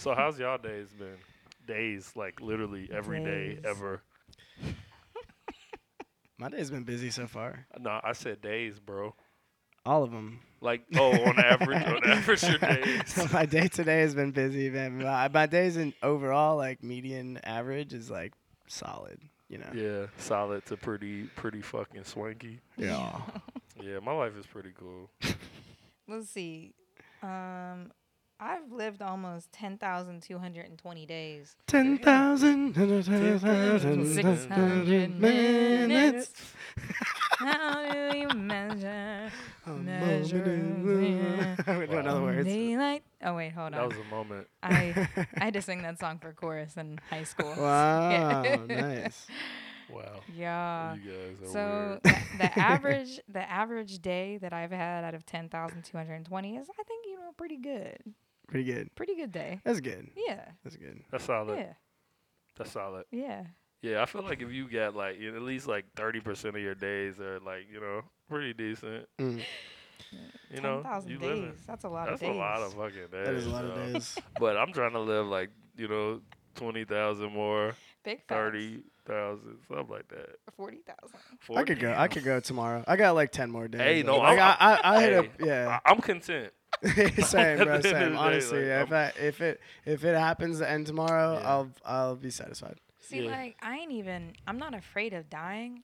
So how's y'all days been? Days like literally every day Days. ever. My day's been busy so far. No, I said days, bro. All of them. Like oh, on average, on average, your days. my day today has been busy, man. My, my days in overall, like median average, is like solid. You know. Yeah, solid to pretty, pretty fucking swanky. Yeah. Yeah, my life is pretty cool. Let's see. Um, I've lived almost ten thousand two hundred and twenty days. Ten thousand. Six hundred minutes. How do you measure? Measure. We don't know words. Daylight. Oh wait, hold on. That was a moment. I I had to sing that song for chorus in high school. Wow, Yeah. nice. Wow. Yeah. you guys are So weird. the, the average the average day that I've had out of ten thousand two hundred and twenty is I think you know pretty good. Pretty good. Pretty good day. That's good. Yeah. That's good. That's solid. Yeah. That's solid. Yeah. Yeah, I feel like if you got like you know, at least like thirty percent of your days are like you know pretty decent. Mm, You know, ten thousand you days. living. That's a lot That's of days. a lot of fucking days. that is a lot so. of days. But I'm trying to live like you know twenty thousand more, Big facts. thirty thousand, something like that. Forty thousand. I could go. I could go tomorrow. I got like ten more days. Hey, though. no, like, I'm- I, I, I hit hey, up. Yeah. I'm content. same, At bro. the end of the Same. day, Honestly, like, if I, if it if it happens to end tomorrow, Yeah. I'll I'll be satisfied. See, Yeah. like I ain't even. I'm not afraid of dying.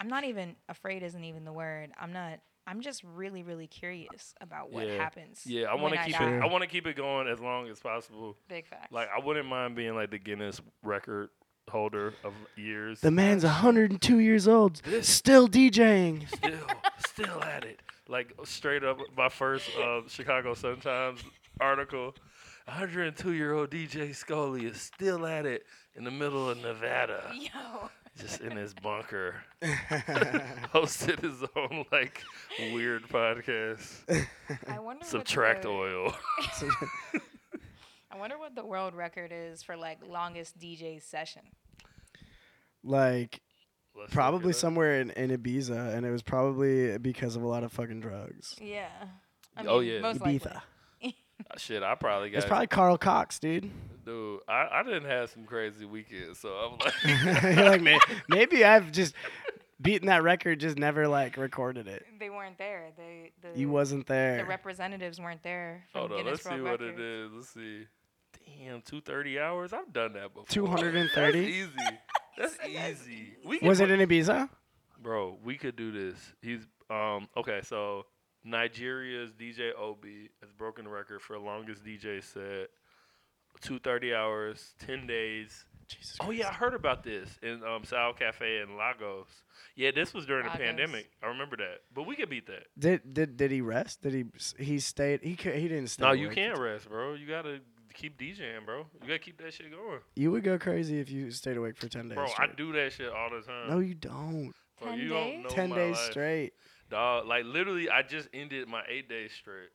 I'm not even afraid. Isn't even the word. I'm not. I'm just really, really curious about what Yeah. happens. Yeah, I want to keep die. it. I want to keep it going as long as possible. Big facts. Like I wouldn't mind being like the Guinness record holder of years. The man's 102 years old, This- still DJing. still, still at it. Like straight up, my first uh, Chicago Sun Times article. 102 year old DJ Scully is still at it in the middle of Nevada, Yo. just in his bunker, hosted his own like weird podcast. I wonder. Subtract what the, oil. I wonder what the world record is for like longest DJ session. like Let's probably somewhere in, in Ibiza, and it was probably because of a lot of fucking drugs. Yeah. I Oh, yeah. Most Ibiza. Uh, Shit, I probably got. It's probably Carl Cox, dude. Dude, I, I didn't have some crazy weekends, so I'm like, You're like, "May- maybe I've just beaten that record, just never like recorded it. They weren't there. They the You wasn't there. the representatives weren't there from hold on, Guinness let's see World what it is. Let's see. Damn, two thirty hours. I've done that before. 230? That's easy. That's easy. We Was it in Ibiza? Bro, we could do this. He's um okay, so Nigeria's DJ Obi has broken the record for longest DJ set. Two thirty hours, ten days. Jesus. Oh yeah, I heard about this in um Sal Cafe in Lagos. Yeah, this was during Lagos. the pandemic. I remember that. But we could beat that. Did did did he rest? Did he he stayed? He cou- he didn't stay. No, you can't rest, bro. You gotta keep DJing, bro. You gotta keep that shit going. You would go crazy if you stayed awake for ten days. Bro, I do that shit all the time. No, you don't. Bro, 10 you days? don't know Ten my days life. straight. Dog, like literally I just ended my eight days straight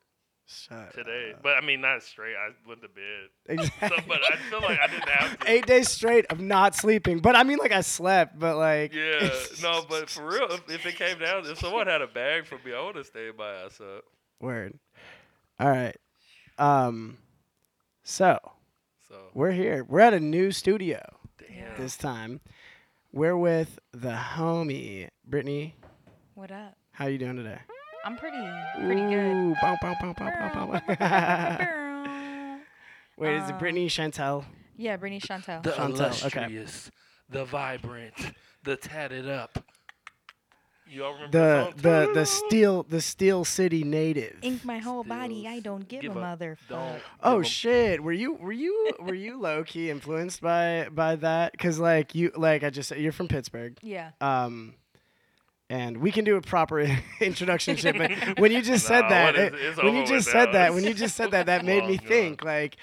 Shut today. up. But I mean not straight, I went to bed. So, but I feel like I didn't have to. Eight days straight of not sleeping, but I mean, like I slept, but like Yeah, no, but for real, if, if it came down, if someone had a bag for me, I would have stayed by ass up. word. All right. Um. So So we're here. We're at a new studio damn. this time. We're with the homie Brittney. What up? How you doing today? I'm pretty pretty good. Bow, bow, bow, bow, bow, bow. Wait, is it Um, Brittney Chantele? yeah, Brittney Chantele. The Chantele, okay. illustrious, the vibrant, the tatted up. You all remember The the the the steel the Steel City native. Ink my whole body. I don't give, Give a a- mother Don't. fuck. Oh give 'em- shit! Were you were you were you low key influenced by by that? Cause like you like I just said, you're from Pittsburgh. Yeah. Um, and we can do a proper introduction shit. But when you just said Nah, that, what is- it- it's when you just said now. that, when you just said that, that made me Long gone. think like,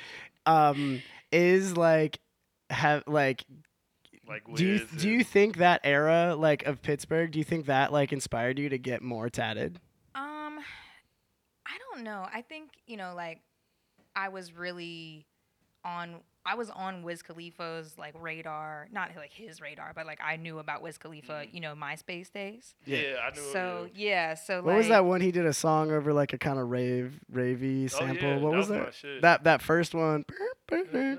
um, is like have like Like do you do you think that era like of Pittsburgh? Do you think that like inspired you to get more tatted? Um, I don't know. I think you know, like, I was really on I was on Wiz Khalifa's like radar, not like his radar, but like I knew about Wiz Khalifa, mm. you know, MySpace days. Yeah, Yeah. I knew. So it, yeah, so What like was that one he did a song over like a kind of rave ravey Oh, sample? yeah, what that was was my that? shit. That that first one. Yes.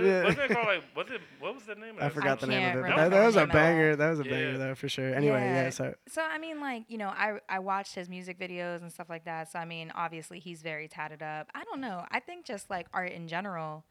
Yeah. Wasn't it called like? Was it? What was the name? of I that forgot the name of it. That, that was a name at all. banger. That was a Yeah. banger though for sure. Anyway, yeah. Yeah. so So I mean, like you know, I I watched his music videos and stuff like that. So I mean, obviously he's very tatted up. I don't know. I think just like art in general,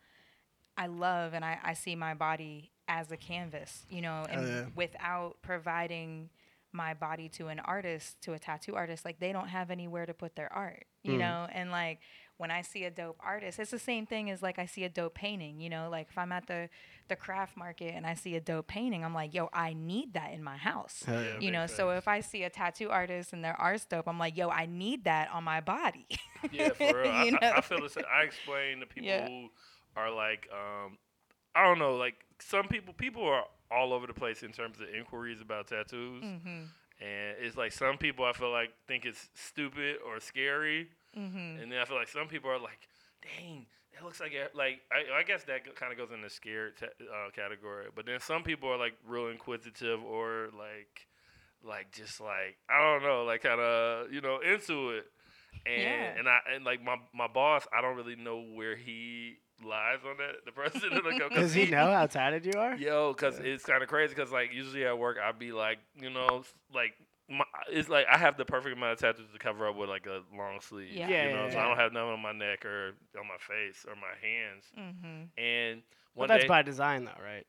I love and I I see my body as a canvas. You know, and Oh, yeah. without providing my body to an artist, to a tattoo artist, like they don't have anywhere to put their art. You Mm. know, and like when I see a dope artist, it's the same thing as like I see a dope painting. You know, like if I'm at the the craft market and I see a dope painting, I'm like, yo, I need that in my house yeah. Yeah. you know makes so if i see a tattoo artist and their art's dope i'm like yo i need that on my body Yeah, for real. I, You I, I feel the same. I explain to people Yeah. who are like, um, I don't know, like some people. People are all over the place in terms of inquiries about tattoos, mm-hmm. and it's like some people I feel like think it's stupid or scary, Mm-hmm. and then I feel like some people are like, dang. It looks like it, like I, I guess that kind of goes in the scared ta- uh, category, but then some people are like real inquisitive or like, like just like I don't know, like kind of you know into it, and Yeah. and I and like my my boss, I don't really know where he lies on that. The president of the company. Does he know how tatted you are? Yo, cause it's kind of crazy. Cause like usually at work, I'd be like, you know, like my, it's like I have the perfect amount of tattoos to cover up with like a long sleeve. Yeah. Yeah, you know, yeah, so I don't have none on my neck or on my face or my hands. Mm-hmm. And Well, that's day, by design though, right?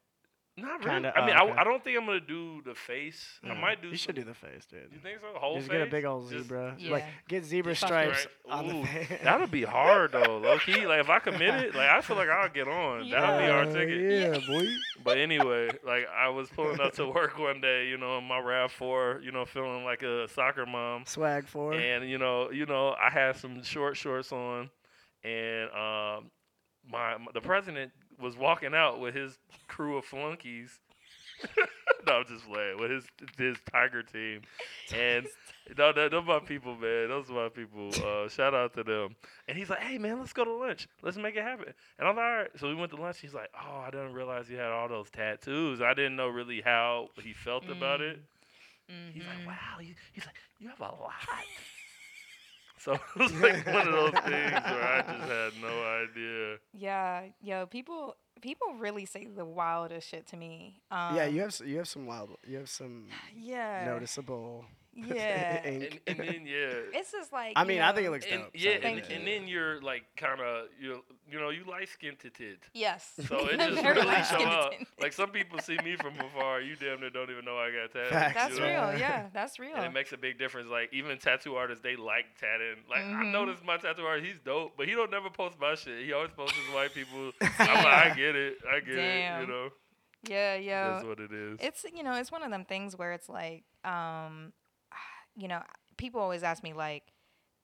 Not really. kinda- I mean, oh, I, okay. I don't think I'm gonna do the face. I Mm. might do. You some- should do the face, dude. You think so? Whole Just face. get a big old Just- zebra. Yeah. Like get zebra Fuck stripes Right. on the Ooh, face. That'd be hard though, low key. Like if I committed, like I feel like I'll get on. That'll be our Uh, ticket. Yeah, boy. But anyway, like I was pulling up to work one day, you know, in my Rav Four, you know, feeling like a soccer mom, Swag four. and you know, you know, I had some short shorts on, and um, my, my the president was walking out with his crew of flunkies. no, I'm just playing with his his tiger team, and no, no, those my people, man. Those are my people. Uh, shout out to them. And he's like, "Hey, man, let's go to lunch. Let's make it happen." And I'm like, "All right." So we went to lunch. He's like, "Oh, I didn't realize you had all those tattoos. I didn't know really how he felt about it." Mm-hmm. He's like, "Wow." You, he's like, "You have a lot." So it was like one of those things where I just had no idea. yeah yo people people really say the wildest shit to me um, yeah, you have you have some wild. You have some yeah noticeable. Yeah ink. And, and then yeah. it's just like I you mean, I think it looks And, dope. yeah, so, and, and then you're like kind of you you know you light skinned to tits. yes So it just really show up. Like some people see me from afar, you damn near don't even know I got tattoos. Facts, that's you know? real yeah that's real And it makes a big difference. Like even tattoo artists, they like tatting. Like I Mhm. noticed my tattoo artist, he's dope, but he don't never post my shit. He always posts his white people. I'm like, I get it, I get it. You know, yeah yeah that's what it is. it's you know it's one of them things where it's like um you know people always ask me like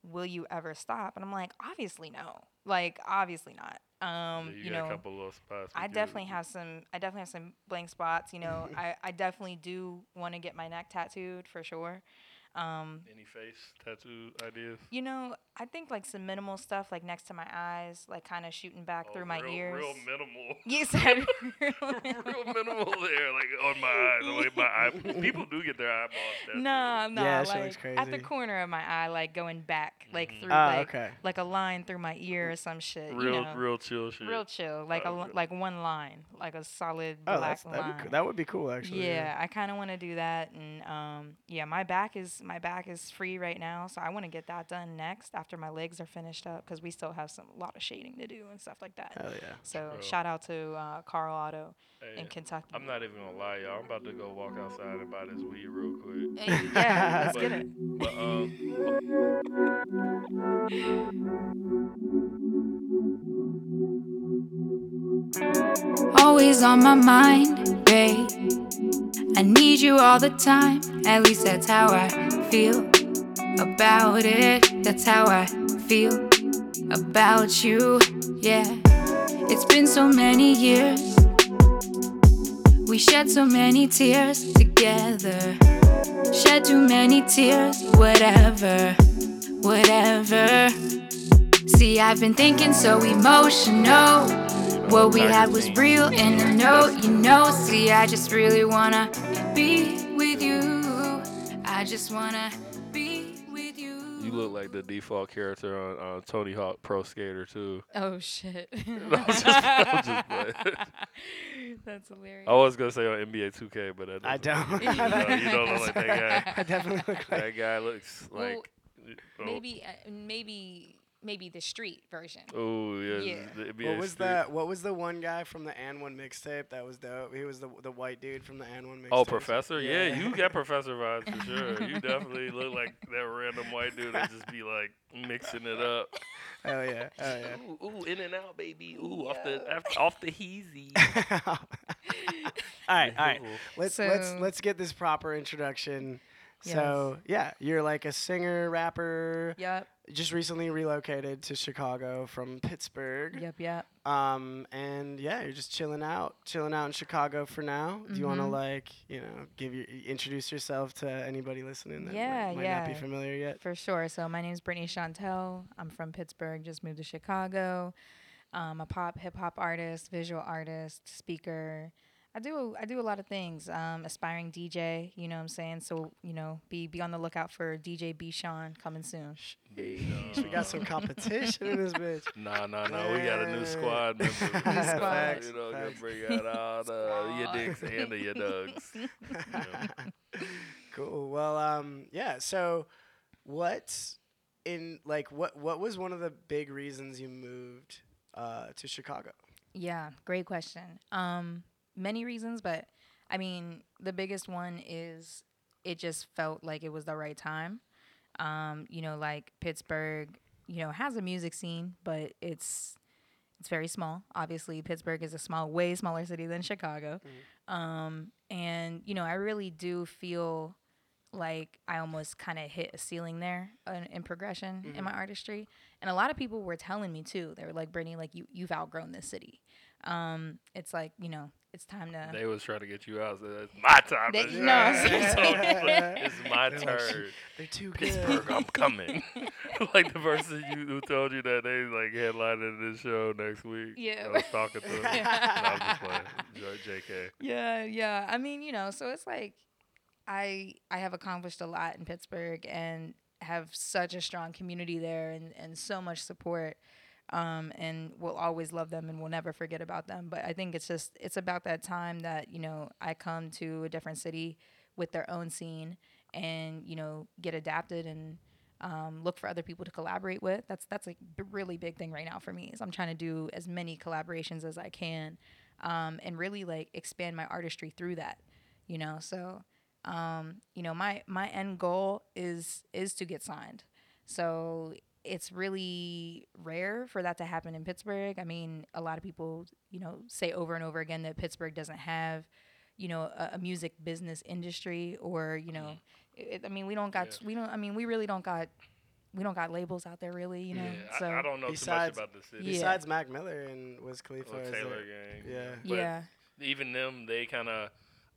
will you ever stop and i'm like obviously no like obviously not Yeah, um you, you, got know a couple little spots. I definitely have some. I definitely have some blank spots. You know, I, I definitely do want to get my neck tattooed for sure. Um, Any face tattoo ideas? you know, I think like some minimal stuff, like next to my eyes, like kind of shooting back Oh, through my real, ears. Real minimal. You said real minimal there, like on my eyes. Like my eye. People do get their eyeballs tattooed. No, no, Yeah, that shit like looks at the corner of my eye, like going back, like Mhm. through Ah, like okay. like a line through my ear or some shit. Real, you know? real chill shit. real chill, like a Oh, li- real- like one line, like a solid Oh, black that's that'd be line. cool. that would be cool actually. yeah, I kind of want to do that, and um, yeah, my back is my back is free right now, so I want to get that done next after my legs are finished up because we still have some lot of shading to do and stuff like that. Hell yeah. So True. shout out to uh, Carl Auto Hey, in Kentucky. I'm not even gonna lie, y'all. I'm about to go walk outside and buy this weed real quick. Hey, yeah, let's But- get it. But um, always on my mind, babe. I need you all the time, at least that's how I feel about it. That's how I feel about you, yeah. It's been so many years, we shed so many tears together. Shed too many tears, whatever, whatever. See, I've been thinking so emotional. What we had was real and I know you know. See, I just really wanna be with you. I just wanna be with you. You look like the default character on uh, Tony Hawk Pro Skater too. Oh shit. I'm just- I'm just. That's hilarious. I was gonna say on NBA 2K, but that I don't. You don't, you don't look like that guy. I definitely look like. That guy looks Well, like. oh, Maybe, uh, maybe, maybe the street version. Oh yeah. Yeah. The What was street. that? What was the one guy from the And One mixtape that was dope? He was the the white dude from the And One mixtape. Oh, Professor? Yeah. Yeah. you got Professor vibes for sure. You definitely look like that random white dude that just be like mixing it up. Hell yeah! Hell yeah! Ooh, ooh, in and out, baby. Ooh, off the off, off the heezy. all right, all right. Let's let's let's get this proper introduction. So yeah, you're like a singer, rapper. Yep. Just recently relocated to Chicago from Pittsburgh. Yep. Yep. Um, and yeah, you're just chilling out, chilling out in Chicago for now. Do you want to Mhm. like, you know, give your introduce yourself to anybody listening that Yeah, might, might not be familiar yet? For sure. So my name is Brittney Chantele. I'm from Pittsburgh. Just moved to Chicago. I'm a pop hip hop artist, visual artist, speaker. I do I do a lot of things. Um, aspiring DJ. You know what I'm saying. So you know, be be on the lookout for DJ B Sean coming soon. Sheesh, we got some competition in this bitch. Nah, nah, nah. We got a new squad member. squad. You know, gonna bring out all the your dicks and the your dugs. Yeah. cool. Well, um, yeah. So, what's in like what what was one of the big reasons you moved uh, to Chicago? Yeah, great question. Um, many reasons, but I mean, the biggest one is it just felt like it was the right time. Um, you know, like Pittsburgh, you know, has a music scene, but it's it's very small. Obviously, Pittsburgh is a small, way smaller city than Chicago. Um, and you know, I really do feel like I almost kind of hit a ceiling there in, in progression in my artistry. And a lot of people were telling me too. They were like, "Brittney, like you you've outgrown this city. Um, it's like you know, it's time to." They was trying to get you out. So it's my time. They- to no, shine. seriously. It's my They're like, turn. They're too good. Pittsburgh, I'm coming. like the person you who told you that they like headlining this show next week. Yeah. I was talking to them. no, I'm just playing. J- JK. Yeah, yeah. I mean, you know, so it's like I I have accomplished a lot in Pittsburgh and have such a strong community there and, and so much support. Um, and we'll always love them and we'll never forget about them. But I think it's just it's about that time that, you know, I come to a different city with their own scene and, you know, get adapted and um, look for other people to collaborate with. That's that's a b- really big thing right now for me. Is I'm trying to do as many collaborations as I can, um, and really like expand my artistry through that. You know, so um, you know my my end goal is is to get signed. So it's really rare for that to happen in Pittsburgh. I mean, a lot of people you know say over and over again that Pittsburgh doesn't have you know a, a music business industry or you know mm-hmm. it, I mean we don't got Yeah. we don't I mean we really don't got we don't got labels out there really you know yeah, so I, I don't know Besides- too much about the city. Yeah. Besides Mac Miller and Wiz Khalifa, Or Taylor there- Gang. yeah. But yeah even them, they kind of,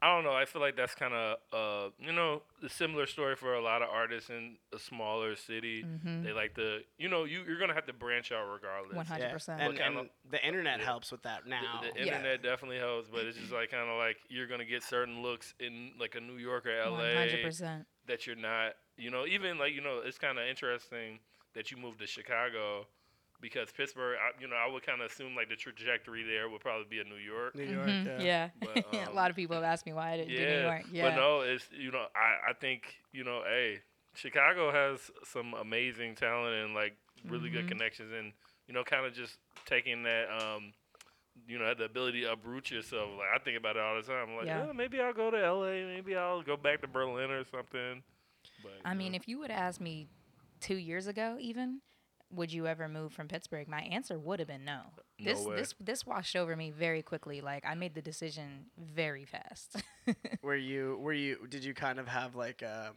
I don't know. I feel like that's kind of, uh, you know, a similar story for a lot of artists in a smaller city. mm-hmm. They like to, you know, you you're gonna have to branch out regardless. One hundred percent. And, and the internet Yeah. helps with that now. The, Yeah. internet definitely helps, but it's just like kind of like you're gonna get certain looks in like a New York or LA hundred percent. that you're not. You know, even like you know, it's kind of interesting that you moved to Chicago because Pittsburgh. I, you know, I would kind of assume like the trajectory there would probably be a New York. New York, Mhm, yeah. Yeah. But, a um, lot of people have asked me why I didn't do New York. Yeah. But no, it's you know, I, I think, you know, hey, Chicago has some amazing talent and like really good Mhm. connections and, you know, kind of just taking that um you know, the ability to uproot yourself. Like I think about it all the time. I'm like, Yeah. oh, maybe I'll go to LA, maybe I'll go back to Berlin or something. But I mean, know, if you would have asked me two years ago, even, would you ever move from Pittsburgh? My answer would have been no. No This way. this this washed over me very quickly. Like I made the decision very fast. Were you were you did you kind of have like um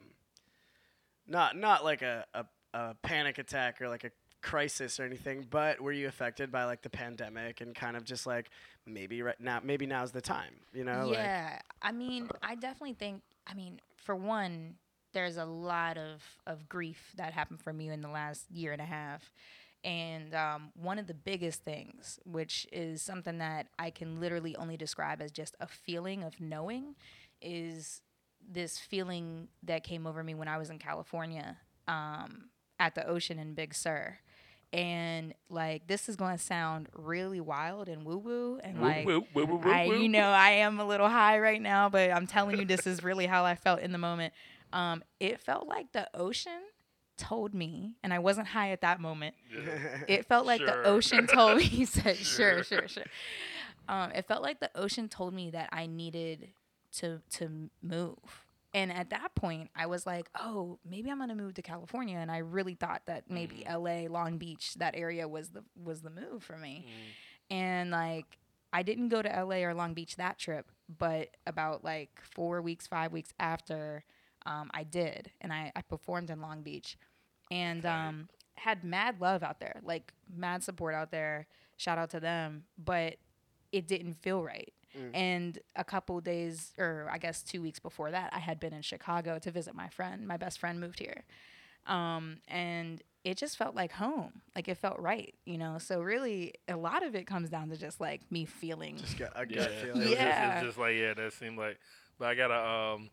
not not like a, a, a panic attack or like a crisis or anything, but were you affected by like the pandemic and kind of just like maybe right now maybe now's the time, you know? Like, yeah, I mean, I definitely think. I mean, for one, there's a lot of of grief that happened for me in the last year and a half, And um, one of the biggest things, which is something that I can literally only describe as just a feeling of knowing, is this feeling that came over me when I was in California um, at the ocean in Big Sur. And like this is going to sound really wild and woo woo and like Woo, woo, woo, I, you know, I am a little high right now, but I'm telling you, this is really how I felt in the moment. Um, it felt like the ocean told me, and I wasn't high at that moment. It felt like Sure. the ocean told me. He said, Sure. "Sure, sure, sure." Um, it felt like the ocean told me that I needed to to move. And at that point, I was like, "Oh, maybe I'm gonna move to California." And I really thought that maybe Mm. L.A., Long Beach, that area was the was the move for me Mm. and like I didn't go to LA or Long Beach that trip, but about like four weeks, five weeks after, um, I did, and I, I performed in Long Beach, and Tight. um, had mad love out there, like mad support out there. Shout out to them, but it didn't feel right. Mm. And a couple days, or I guess two weeks before that, I had been in Chicago to visit my friend. My best friend moved here, um, and it just felt like home. Like it felt right, you know. So really, a lot of it comes down to just like me feeling. Just got a Yeah, gut it feeling. was just, Yeah. it's just like yeah, that seemed like. But I got a um,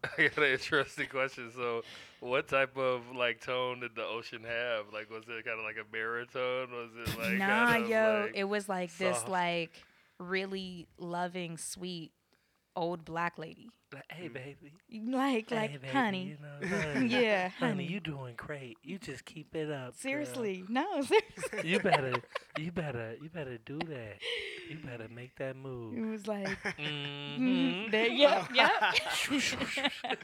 I got an interesting question. So, what type of like tone did the ocean have? Like, was it kind of like a baritone? Was it like nah, yo, like, it was like this like really loving, sweet old black lady. like, hey baby, Like, like, honey. Yeah, honey. you doing great. You just keep it up. girl. Seriously, no, seriously. You better, you better, you better do that. You better make that move. It was like, Mm-hmm. mm, there, yep, yep. no,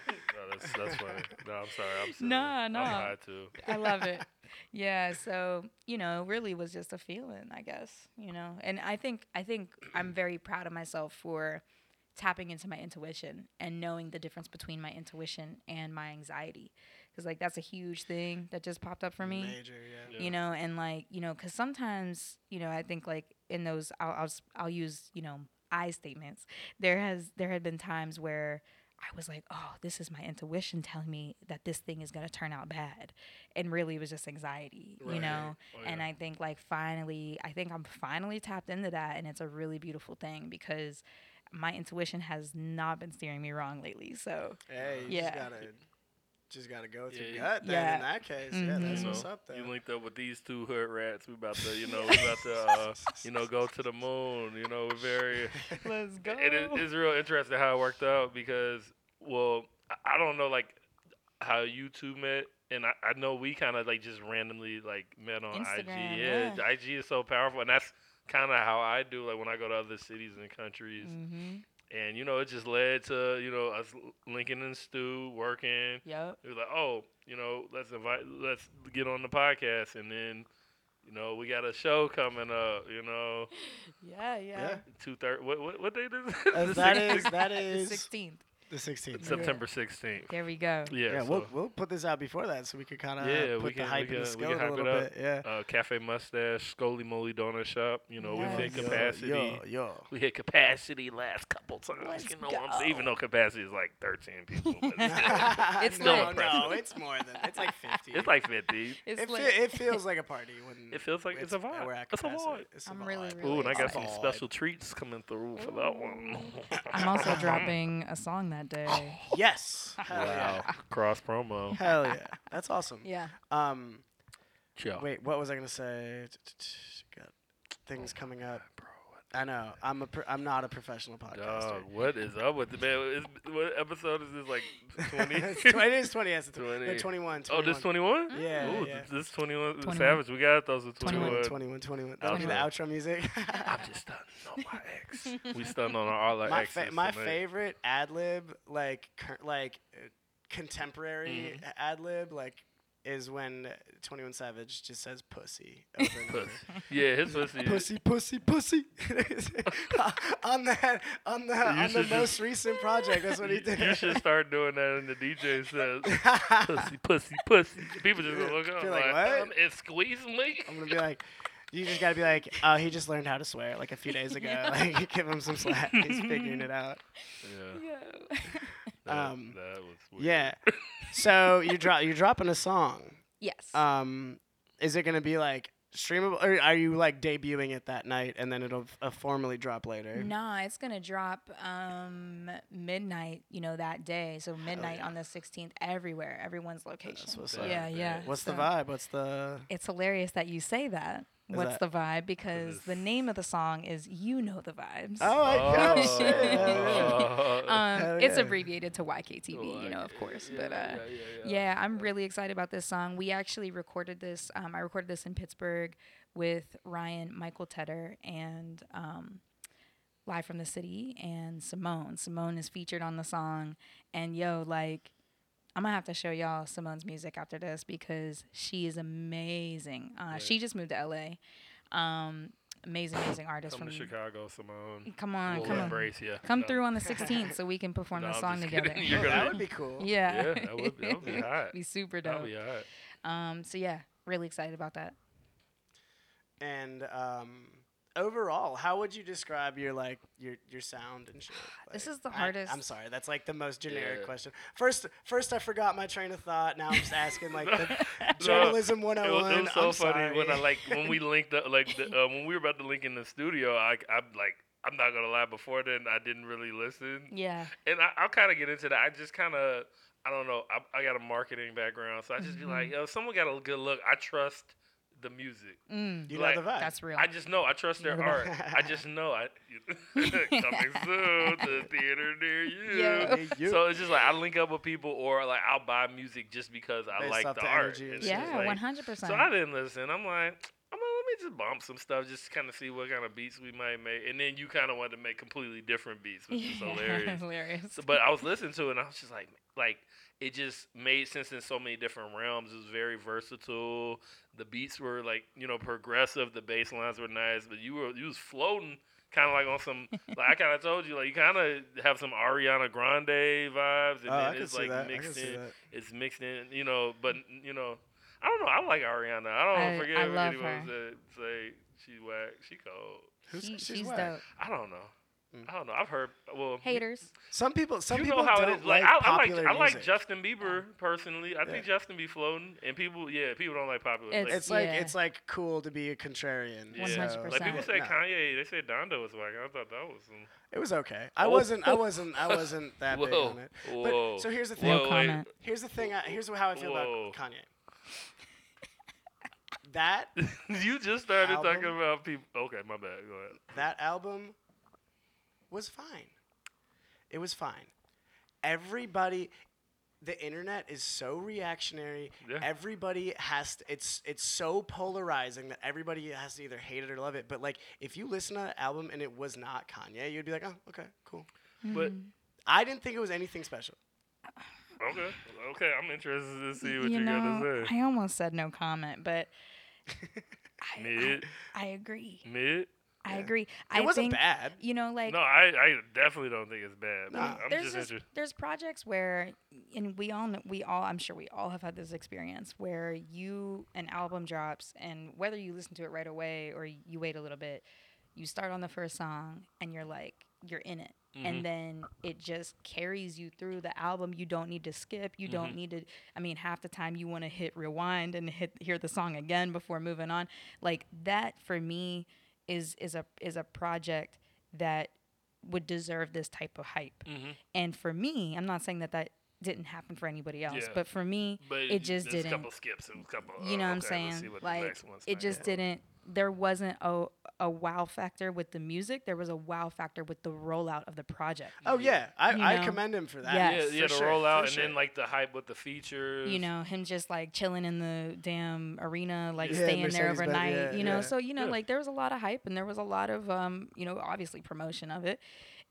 that's that's funny. No, I'm sorry. I'm silly. Nah, I'm high too. I love it. Yeah, so you know, really was just a feeling, I guess. You know, and I think I think I'm very proud of myself for tapping into my intuition and knowing the difference between my intuition and my anxiety, because like that's a huge thing that just popped up for me. Major, yeah. Yeah. you know and like you know because sometimes you know i think like in those I'll, I'll s- i'll use you know i statements. There has there had been times where i was like oh this is my intuition telling me that this thing is going to turn out bad. And really it was just anxiety you know? Oh, and i think like finally i think i'm finally tapped into that and it's a really beautiful thing because my intuition has not been steering me wrong lately so Hey, you Yeah. just gotta, just gotta go with Yeah, your gut. Then Yeah. in that case, yeah, that's Mhm. what's up there. You linked up with these two hood rats. We about to, you know, we about to, uh, you know, go to the moon. You know, we're very. let's go It is it's real interesting how it worked out because, well, I- I don't know like how you two met, and I, I know we kind of like just randomly like met on IG. Yeah, yeah. IG is so powerful, and that's kind of how I do. Like when I go to other cities and countries, mm-hmm. and you know, it just led to you know us linking and Stu working. yep It was like, oh, you know, let's invite, let's get on the podcast, and then, you know, we got a show coming up. You know, yeah yeah, Yeah. two thirty. What what what date is Uh, it? that is that the is 16th the 16th. September sixteenth. there we go Yeah, Yeah, so, we'll we'll put this out before that so we could kind of Yeah, put we the can- we hype can- in we the can scope a hype it little up. bit. Yeah. uh, Cafe Mustache, Scully Moly Donut Shop. You know, Yes. we hit capacity. Yo, yo. We hit capacity last couple times. Let's you know, what I'm saying? even though capacity is like thirteen people, but still, It's no, lit. no, it's more than it's like 50. it's like fifty. it's it, like fe- it feels like a party when It feels like it's a vibe. We're at It's a capacity. vibe. It's a I'm really, vibe. really Ooh, and I got some special treats coming through for that one. i'm also dropping a song that day Yes. Hell Wow, yeah. cross promo. Hell yeah. That's awesome. yeah Um, Chill. wait, what was I gonna say? Got things coming up. I know. I'm a. Pro- I'm not a professional podcaster. Dog, what is up with the man? Is, what episode is this? Like twenty? it's 20, it is 20. Yes, it's 20. 20. 21, 21. oh, this twenty one? Yeah, Ooh, yeah. this twenty one. 21. Savage. We got those with 21, 21, 21. That'll be the Outro. outro music. I'm just stunning on my ex. we stunned on our all our my exes. fa- my tonight. favorite ad lib, like cur- like uh, contemporary Mm-hmm. ad lib, like is when 21 Savage just says pussy over and over. Yeah, his pussy. pussy, pussy, pussy. on that, on the, on the most recent project, that's what he did. You should start doing that and the DJ says pussy, pussy, pussy. People just gonna look up Be like, like, what? um, it squeezed me. I'm gonna be like, you just gotta be like, oh, he just learned how to swear like a few days ago. like, give him some slack. He's figuring it out. Yeah, yeah that, Um, that was weird. Yeah. So you drop, you're dropping a song. yes Um, is it gonna be like streamable, or are you like debuting it that night and then it'll uh, formally drop later? Nah, it's gonna drop um midnight, you know, that day. So midnight on the 16th, everywhere, everyone's location. what's up. yeah, yeah. What's the vibe? What's the? It's hilarious that you say that. What's that- the vibe? Because the name of the song is "You Know the Vibes." Oh my gosh! Oh. shit, hell yeah. um, Hell it's abbreviated to YKTV, you know, of course. Yeah, but uh, yeah, yeah, yeah. yeah, I'm really excited about this song. We actually recorded this. Um, I recorded this in Pittsburgh with Ryan, Michael Tedder, and um, Live from the City, and Simone. Simone is featured on the song, and yo, like. I'm gonna have to show y'all Simone's music after this because she is amazing. Uh, She just moved to LA. Um, amazing, amazing artist Come from to Chicago, Simone. Come on, We'll come on. you. Come No. through on the 16th so we can perform No, the song just together. You're Oh, gonna- that would be cool. Yeah. Yeah, that would- that would be hot. be super That'll dope. be hot. Um, so yeah, really excited about that. And um, overall, how would you describe your like your your sound and shit? This is the hardest- I'm sorry, that's like the most generic Yeah. question. First, first I forgot my train of thought. Now I'm just asking like the No, journalism It was, 101. it was so I'm funny when I sorry. like when we linked up like the, uh, when we were about to link in the studio. I I'm like I'm not gonna lie. Before then, I didn't really listen, Yeah. and I, I'll kind of get into that. I just kind of I don't know. I, I got a marketing background, so I just be like, Mm-hmm. yo, someone got a good look. I trust the music. Mm, you like, know the vibe. that's real. I just know. I trust their art. I just know. I coming soon to the theater near you. Yeah. Yeah, you- So it's just like I link up with people, or like I'll buy music just because I Based like the, the art. energy and It's shit. yeah, one hundred percent. So I didn't listen. I'm like, I'm like, let me just bump some stuff, just kind of see what kind of beats we might make. And then you kind of wanted to make completely different beats, which is hilarious. hilarious. So, but I was listening to it, and I was just like, like it just made sense in so many different realms. It was very versatile. The beats were like, you know, progressive. The bass lines were nice, but you were you was floating, kind of like on some. like I kind of told you, like you kind of have some Ariana Grande vibes, and oh, then it's like that. Mixed in. It's mixed in, you know. But you know, I don't know. I like Ariana. I don't I- forget I love anyone her. said say she's whack. She cold. Who's, She- she's she's whack. dope. I don't know. Mm. I don't know. I've heard. Well, Haters. Some people, some you people know how don't it is. like, Like, I, I like popular I like music. Justin Bieber personally. I think Justin be floating, and people, yeah, people don't like popular. It's- like, It's like Yeah. it's like cool to be a contrarian. yeah. 100%. Like people say No. Kanye, they say Donda was like. I thought that was some. It was okay. I Oh. wasn't. I wasn't. I wasn't that big on it. whoa. But so here's the thing. Whoa, comment. Here's the thing. I, here's how I feel Whoa. about Kanye. That you just started Album? talking about people. Okay, my bad. Go ahead. that album was fine. It was fine. Everybody, the internet is so reactionary. Yeah. Everybody has to, it's it's so polarizing that everybody has to either hate it or love it. But like, if you listen to that album and it was not Kanye, you'd be like, oh, okay, cool. But I didn't think it was anything special. okay, okay, I'm interested to see what you you, know, gotta say. I almost said no comment, but I, I, I agree. mid. I Yeah. agree. It I wasn't think, bad. You know, like No, I, I definitely don't think it's bad. Nah. I'm there's just just, there's projects where and we all kn- we all I'm sure we all have had this experience where you an album drops and whether you listen to it right away or you wait a little bit you start on the first song and you're like you're in it Mhm. and then it just carries you through the album you don't need to skip you Mhm. don't need to i mean half the time you want to hit rewind and hit hear the song again before moving on like that for me is is a is a project that would deserve this type of hype hmm and for me, I'm not saying that that didn't happen for anybody else, Yeah. but for me, But it just didn't. A couple skips and a couple. you know uh, what I'm okay, saying? what Like it just didn't. There wasn't a a wow factor with the music. There was a wow factor with the rollout of the project. Oh yeah, I, You I commend him for that. Yeah. Yeah, Yes, yeah, for the sure, rollout for and sure. then like the hype with the features. You know, him just like chilling in the damn arena, like Yeah, staying there Mercedes-Benz, overnight. yeah, you know, yeah. so you know, Yeah. like there was a lot of hype and there was a lot of um, you know, obviously promotion of it.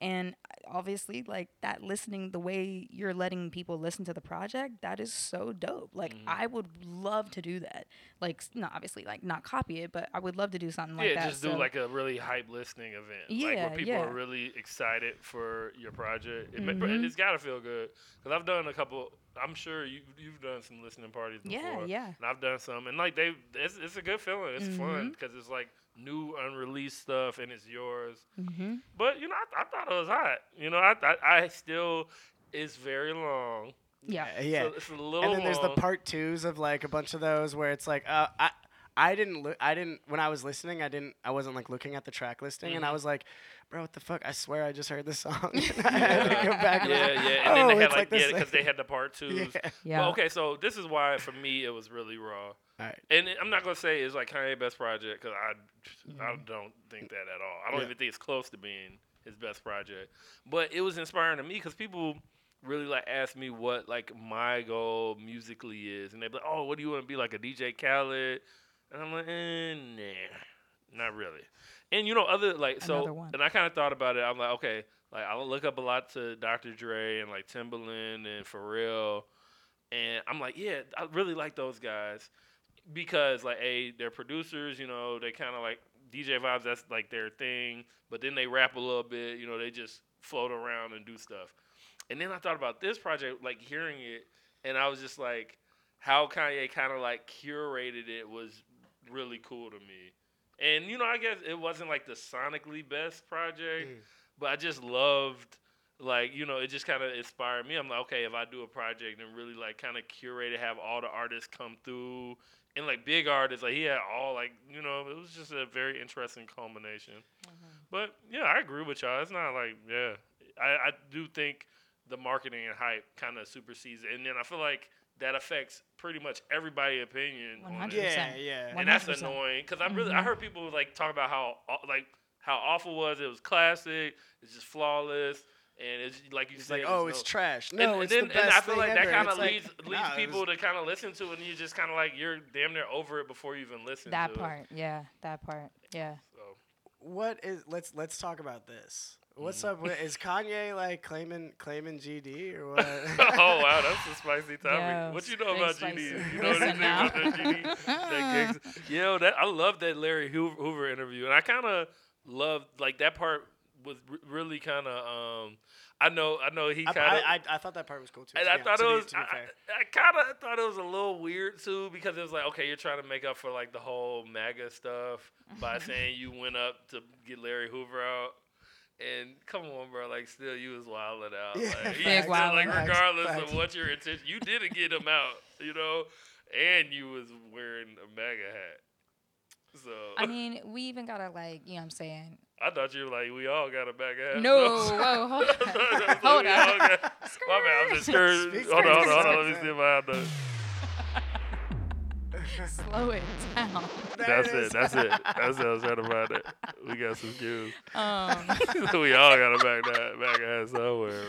And obviously, like that listening, the way you're letting people listen to the project, that is so dope. Like Mhm. I would love to do that. Like, s- no, obviously, like not copy it, but I would love to do something like yeah, that. just do so- like a really hype listening event. like Yeah, where people yeah. are really excited for your project. It, ma- Mhm. It's gotta feel good because I've done a couple. I'm sure you you've done some listening parties before. yeah, yeah. And I've done some, and like they, it's, it's a good feeling. It's fun Mhm. because it's like new unreleased stuff and it's yours. Mm-hmm. But you know, I, I thought it was hot. You know, I I, I still it's very long. Yeah. yeah. So it's a little and then there's the part twos of like a bunch of those where it's like, uh, I I didn't look. I didn't when I was listening. I didn't. I wasn't like looking at the track listing, and I Mhm. was like, "Bro, what the fuck? I swear I just heard this song." I had to go back. and yeah, like, yeah. And oh, then they had it's like, this yeah, because they had the part twos. Yeah. Yeah. Well, okay, so this is why for me it was really raw. All right. And I'm not gonna say it's like Kanye best project because I, I don't think that at all. I don't Yeah. even think it's close to being his best project. But it was inspiring to me because people really like ask me what like my goal musically is, and they're like, "Oh, what do you want to be like a DJ Khaled?" And I'm like, eh, "Nah, not really." And you know, other like so, one. and I kind of thought about it. I'm like, okay, like I look up a lot to Dr. Dre and like Timbaland and Pharrell, and I'm like, yeah, I really like those guys because like a they're producers, you know, they kind of like DJ vibes. That's like their thing. But then they rap a little bit, you know, they just float around and do stuff. And then I thought about this project, like hearing it, and I was just like, how Kanye kind of like curated it was really cool to me. And you know, I guess it wasn't like the sonically best project, Mm. but I just loved like you know it just kind of inspired me i'm like okay if i do a project and really like kind of curate it have all the artists come through and like big artists like he had all like you know it was just a very interesting culmination but yeah i agree with y'all it's not like yeah i, I do think the marketing and hype kind of supersedes it and then i feel like that affects pretty much everybody's opinion 100%. Yeah, yeah. and that's 100%. annoying because I'm really I Mhm. heard people like talk about how like how awful it was it was classic it's just flawless and it's like you It's said like, oh, there's it's no- trash. and, No, and it's then the best and I feel thing like that kind of It's like, leads leads nah, people was- to kind of listen to it and you just kind of like you're damn near over it before you even listen That to part. Yeah. That part. Yeah. So. What is? Let's let's talk about this. What's Mhm. up? With, is Kanye like claiming claiming GD or what? oh wow, that's a spicy topic. Yo, what you know about spicy. GD? You know Listen anything now. about that GD? that gigs? Yo, that I love that Larry Hoover, Hoover interview, and I kind of love like that part was r- really kind of. um I know, I know he kind of. I, I, I thought that part was cool too. And to I be- thought to it be- was, be I. I kind of thought it was a little weird too because it was like, okay, you're trying to make up for like the whole MAGA stuff by saying you went up to get Larry Hoover out. And come on, bro, like still you was wilding out. Yeah, like, you still, like wildin'. regardless Facts. of what your intention, you didn't get him out, you know, and you was wearing a MAGA hat. So I mean, we even gotta like, you know what I'm saying? I thought you were like, we all got a back hat. No, so- whoa, hold I thought on. it was Hold on. got- My bad, I'm just scared. Hold on, hold on, hold on. Let me see if I have the. Slow it down. That's it it. is. That's it. That's it. I was trying to find it. We got some cues. Um, we all got to back that back ass somewhere.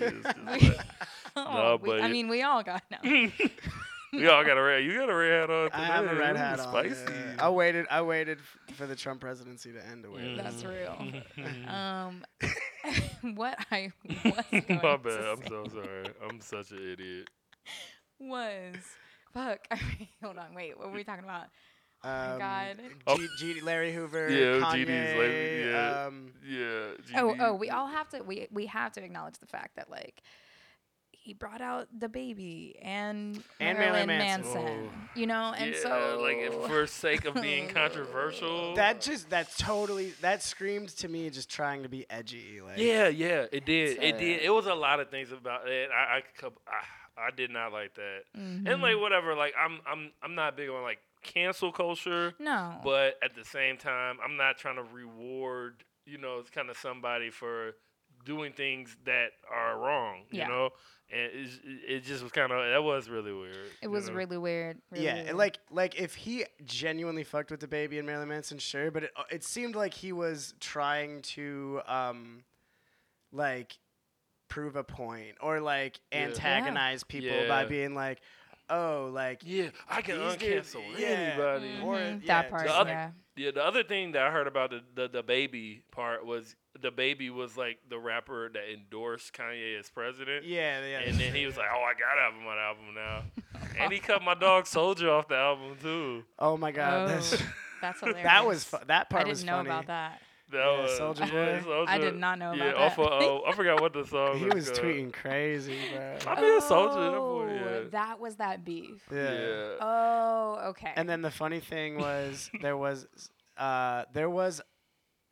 It's just like- oh, we- but I mean, we all got now. we all got a red. You got a red hat on today. I have a red Ooh, hat on. Spicy. yeah. I waited. I waited for the Trump presidency to end to wear. Mm. that. That's real. Mhm. Um, what I was going My to bad. I'm say so sorry. I'm such an idiot. was fuck. Hold on, wait. What were we talking about? Oh Um, God. Oh. G, G, Larry Hoover. Yeah, Kanye, GD's like- yeah. Um, Yeah. Oh, oh, we all have to. We we have to acknowledge the fact that like he brought out the baby and, And Marilyn Marilyn Manson. Manson. You know, and yeah, so like for sake of being controversial. that just that totally that screamed to me just trying to be edgy. Like Yeah, yeah, it did. It did. It was a lot of things about it. I, I, cou- I, I did not like that. And Mhm. like whatever, like I'm, I'm, I'm not big on like cancel culture, no, but at the same time, I'm not trying to reward, you know, it's kind of somebody for doing things that are wrong, you Yeah. know. And it's, it just was kind of that was really weird. it was know? really weird. Really yeah, weird. and like like if he genuinely fucked with the baby and Marilyn Manson, sure, but it uh, it seemed like he was trying to um like prove a point or like Yeah. antagonize people by being like, oh, like Yeah, I can uncancel yeah. anybody. Or, Mhm, yeah, that part. the other- yeah. Yeah, the other thing that I heard about the, the the baby part was the baby was like the rapper that endorsed Kanye as president. yeah, yeah. And then he was like, "Oh, I got to have him on the album now," and he cut my dog Soulja off the album too. oh my god, that's, Oh, That's hilarious. that was fu- that I didn't was know funny. about that. That Yeah, was Soulja yeah, Boy. I did not know yeah, about that. of, oh, I forgot what the song. He was called. tweeting crazy, bro. I mean, a Soulja. That Oh, boy, yeah. that was that beef. Yeah. yeah. Oh, okay. And then the funny thing was there was uh there was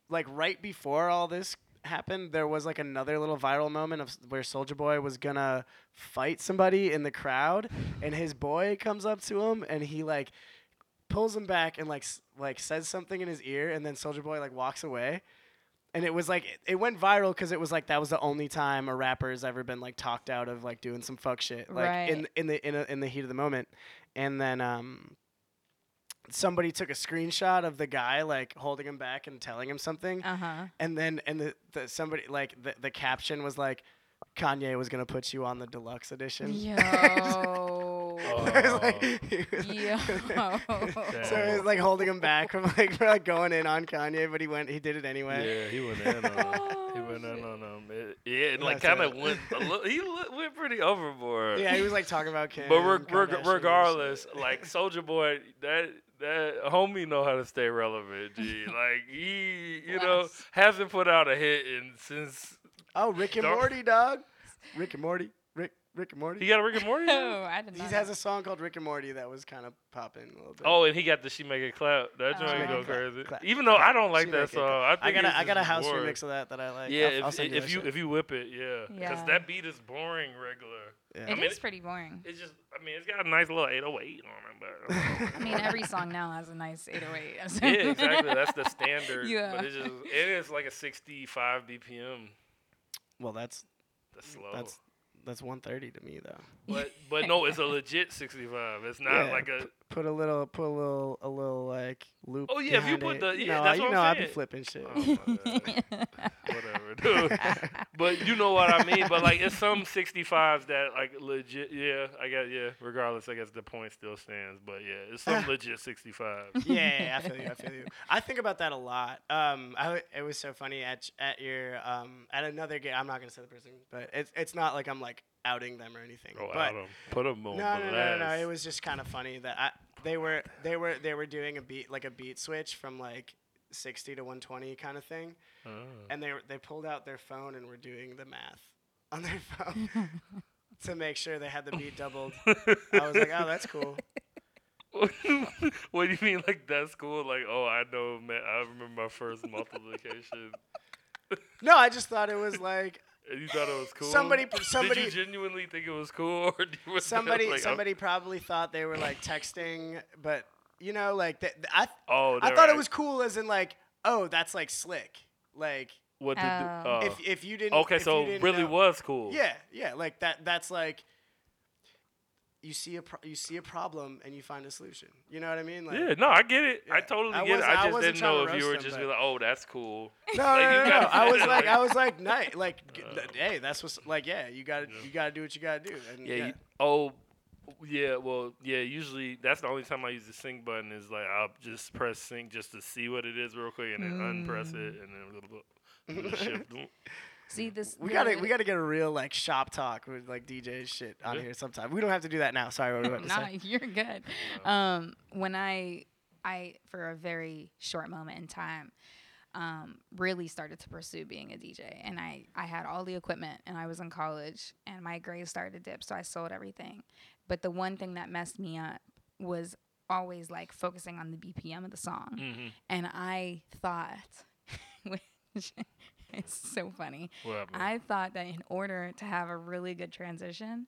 like right before all this happened, there was like another little viral moment of where Soulja Boy was gonna fight somebody in the crowd, and his boy comes up to him and he like pulls him back and like s- like says something in his ear, and then Soulja Boy like walks away. And it was like it- it went viral because it was like that was the only time a rapper has ever been like talked out of like doing some fuck shit like in in the in, a, in the heat of the moment, and then um somebody took a screenshot of the guy like holding him back and telling him something, Uh huh. and then and the, the somebody like the, the caption was like Kanye was gonna put you on the deluxe edition. Yo. Oh. It was like- Oh. was- Yo. so he was like holding him back from like, for, like going in on Kanye, but he went he did it anyway. Yeah, he went in on him. He oh, went in on him. It, yeah, and like kind of went. A little, he li- went pretty overboard. Yeah, he was like talking about Kim. But reg- Kardashian reg- and regardless, like Soulja Boy, that that homie know how to stay relevant. G, like he, you know, hasn't put out a hit in since oh, Rick and Morty, dog. Rick and Morty, Rick, Rick and he Morty. got a Rick and Morty. Oh. I did He not. has know. a song called Rick and Morty that was kind of popping a little bit. Oh, and he got the She Make It Clap. That Oh. joint She Make go It Clap, crazy. clap, Even though I don't like She that Make It song, Clap. I I got it's a, I got a just house boring. remix of that that I like. Yeah, I'll, I'll if, send if that you shit. if you whip it, yeah, because Yeah. that beat is boring regular. Yeah. It I mean, it- pretty boring. It's just, I mean, it's got a nice little 808 on it, but I mean, every song now has a nice 808. yeah, exactly. That's the standard. Yeah. But it's just, it is like a 65 BPM. well, that's That's slow. that's that's 130 to me though. but but no, it's a legit 65. It's not Yeah, like a. Put a little, put a little, a little like loop. Oh, yeah, if you put it. the- you yeah, know, that's you what know, I'm I'll be flipping shit. Oh. Whatever, dude. But you know what I mean. But like, it's some 65s that like legit. Yeah, I got yeah. Regardless, I guess the point still stands. But yeah, it's some legit 65. yeah, I feel you. I feel you. I think about that a lot. Um, I it was so funny at at your um at another game. I'm not gonna say the person, but it's it's not like I'm like outing them or anything. Oh, but Adam, put them on no, no, no, no, no. It was just kind of funny that I they were they were they were doing a beat like a beat switch from like 60 to 120 kind of thing, Oh. and they they pulled out their phone and were doing the math on their phone to make sure they had the beat doubled. I was like, oh, that's cool. what do you mean, like that's cool? Like, oh, I know, man. I remember my first multiplication. No, I just thought it was like And you thought it was cool. Somebody- Did somebody- you genuinely think it was cool, or you was somebody like, oh, somebody probably thought they were like texting, but you know, like th- th- I Oh, I they're thought it was cool as in like, oh, that's like slick. Like What did? the- oh. oh. if if you didn't okay, if so you didn't really know- was cool. Yeah, yeah, like that that's like you see a pro- you see a problem and you find a solution. You know what I mean? Like Yeah, no, I get it. I totally I get it. I I just wasn't didn't know if you were roast just be like, oh, that's cool. No, Like, no, you no, no. I was like, like- I was like, night, like, Uh. hey, that's what's like, yeah, you gotta, you gotta do what you gotta do. And Yeah. yeah, You, oh, yeah. Well, yeah. Usually, that's the only time I use the sync button is like I'll just press sync just to see what it is real quick, and then unpress it, and then little shift. See this. we gotta, we gotta get a real like shop talk with like DJ shit on Yeah. here sometime. We don't have to do that now. Sorry, what were you about to Nah, say? you're good. Um, when I, I for a very short moment in time, um, really started to pursue being a DJ, and I I had all the equipment, and I was in college, and my grades started to dip, so I sold everything. But the one thing that messed me up was always like focusing on the BPM of the song, hmm and I thought, which it's so funny. What? I thought that in order to have a really good transition,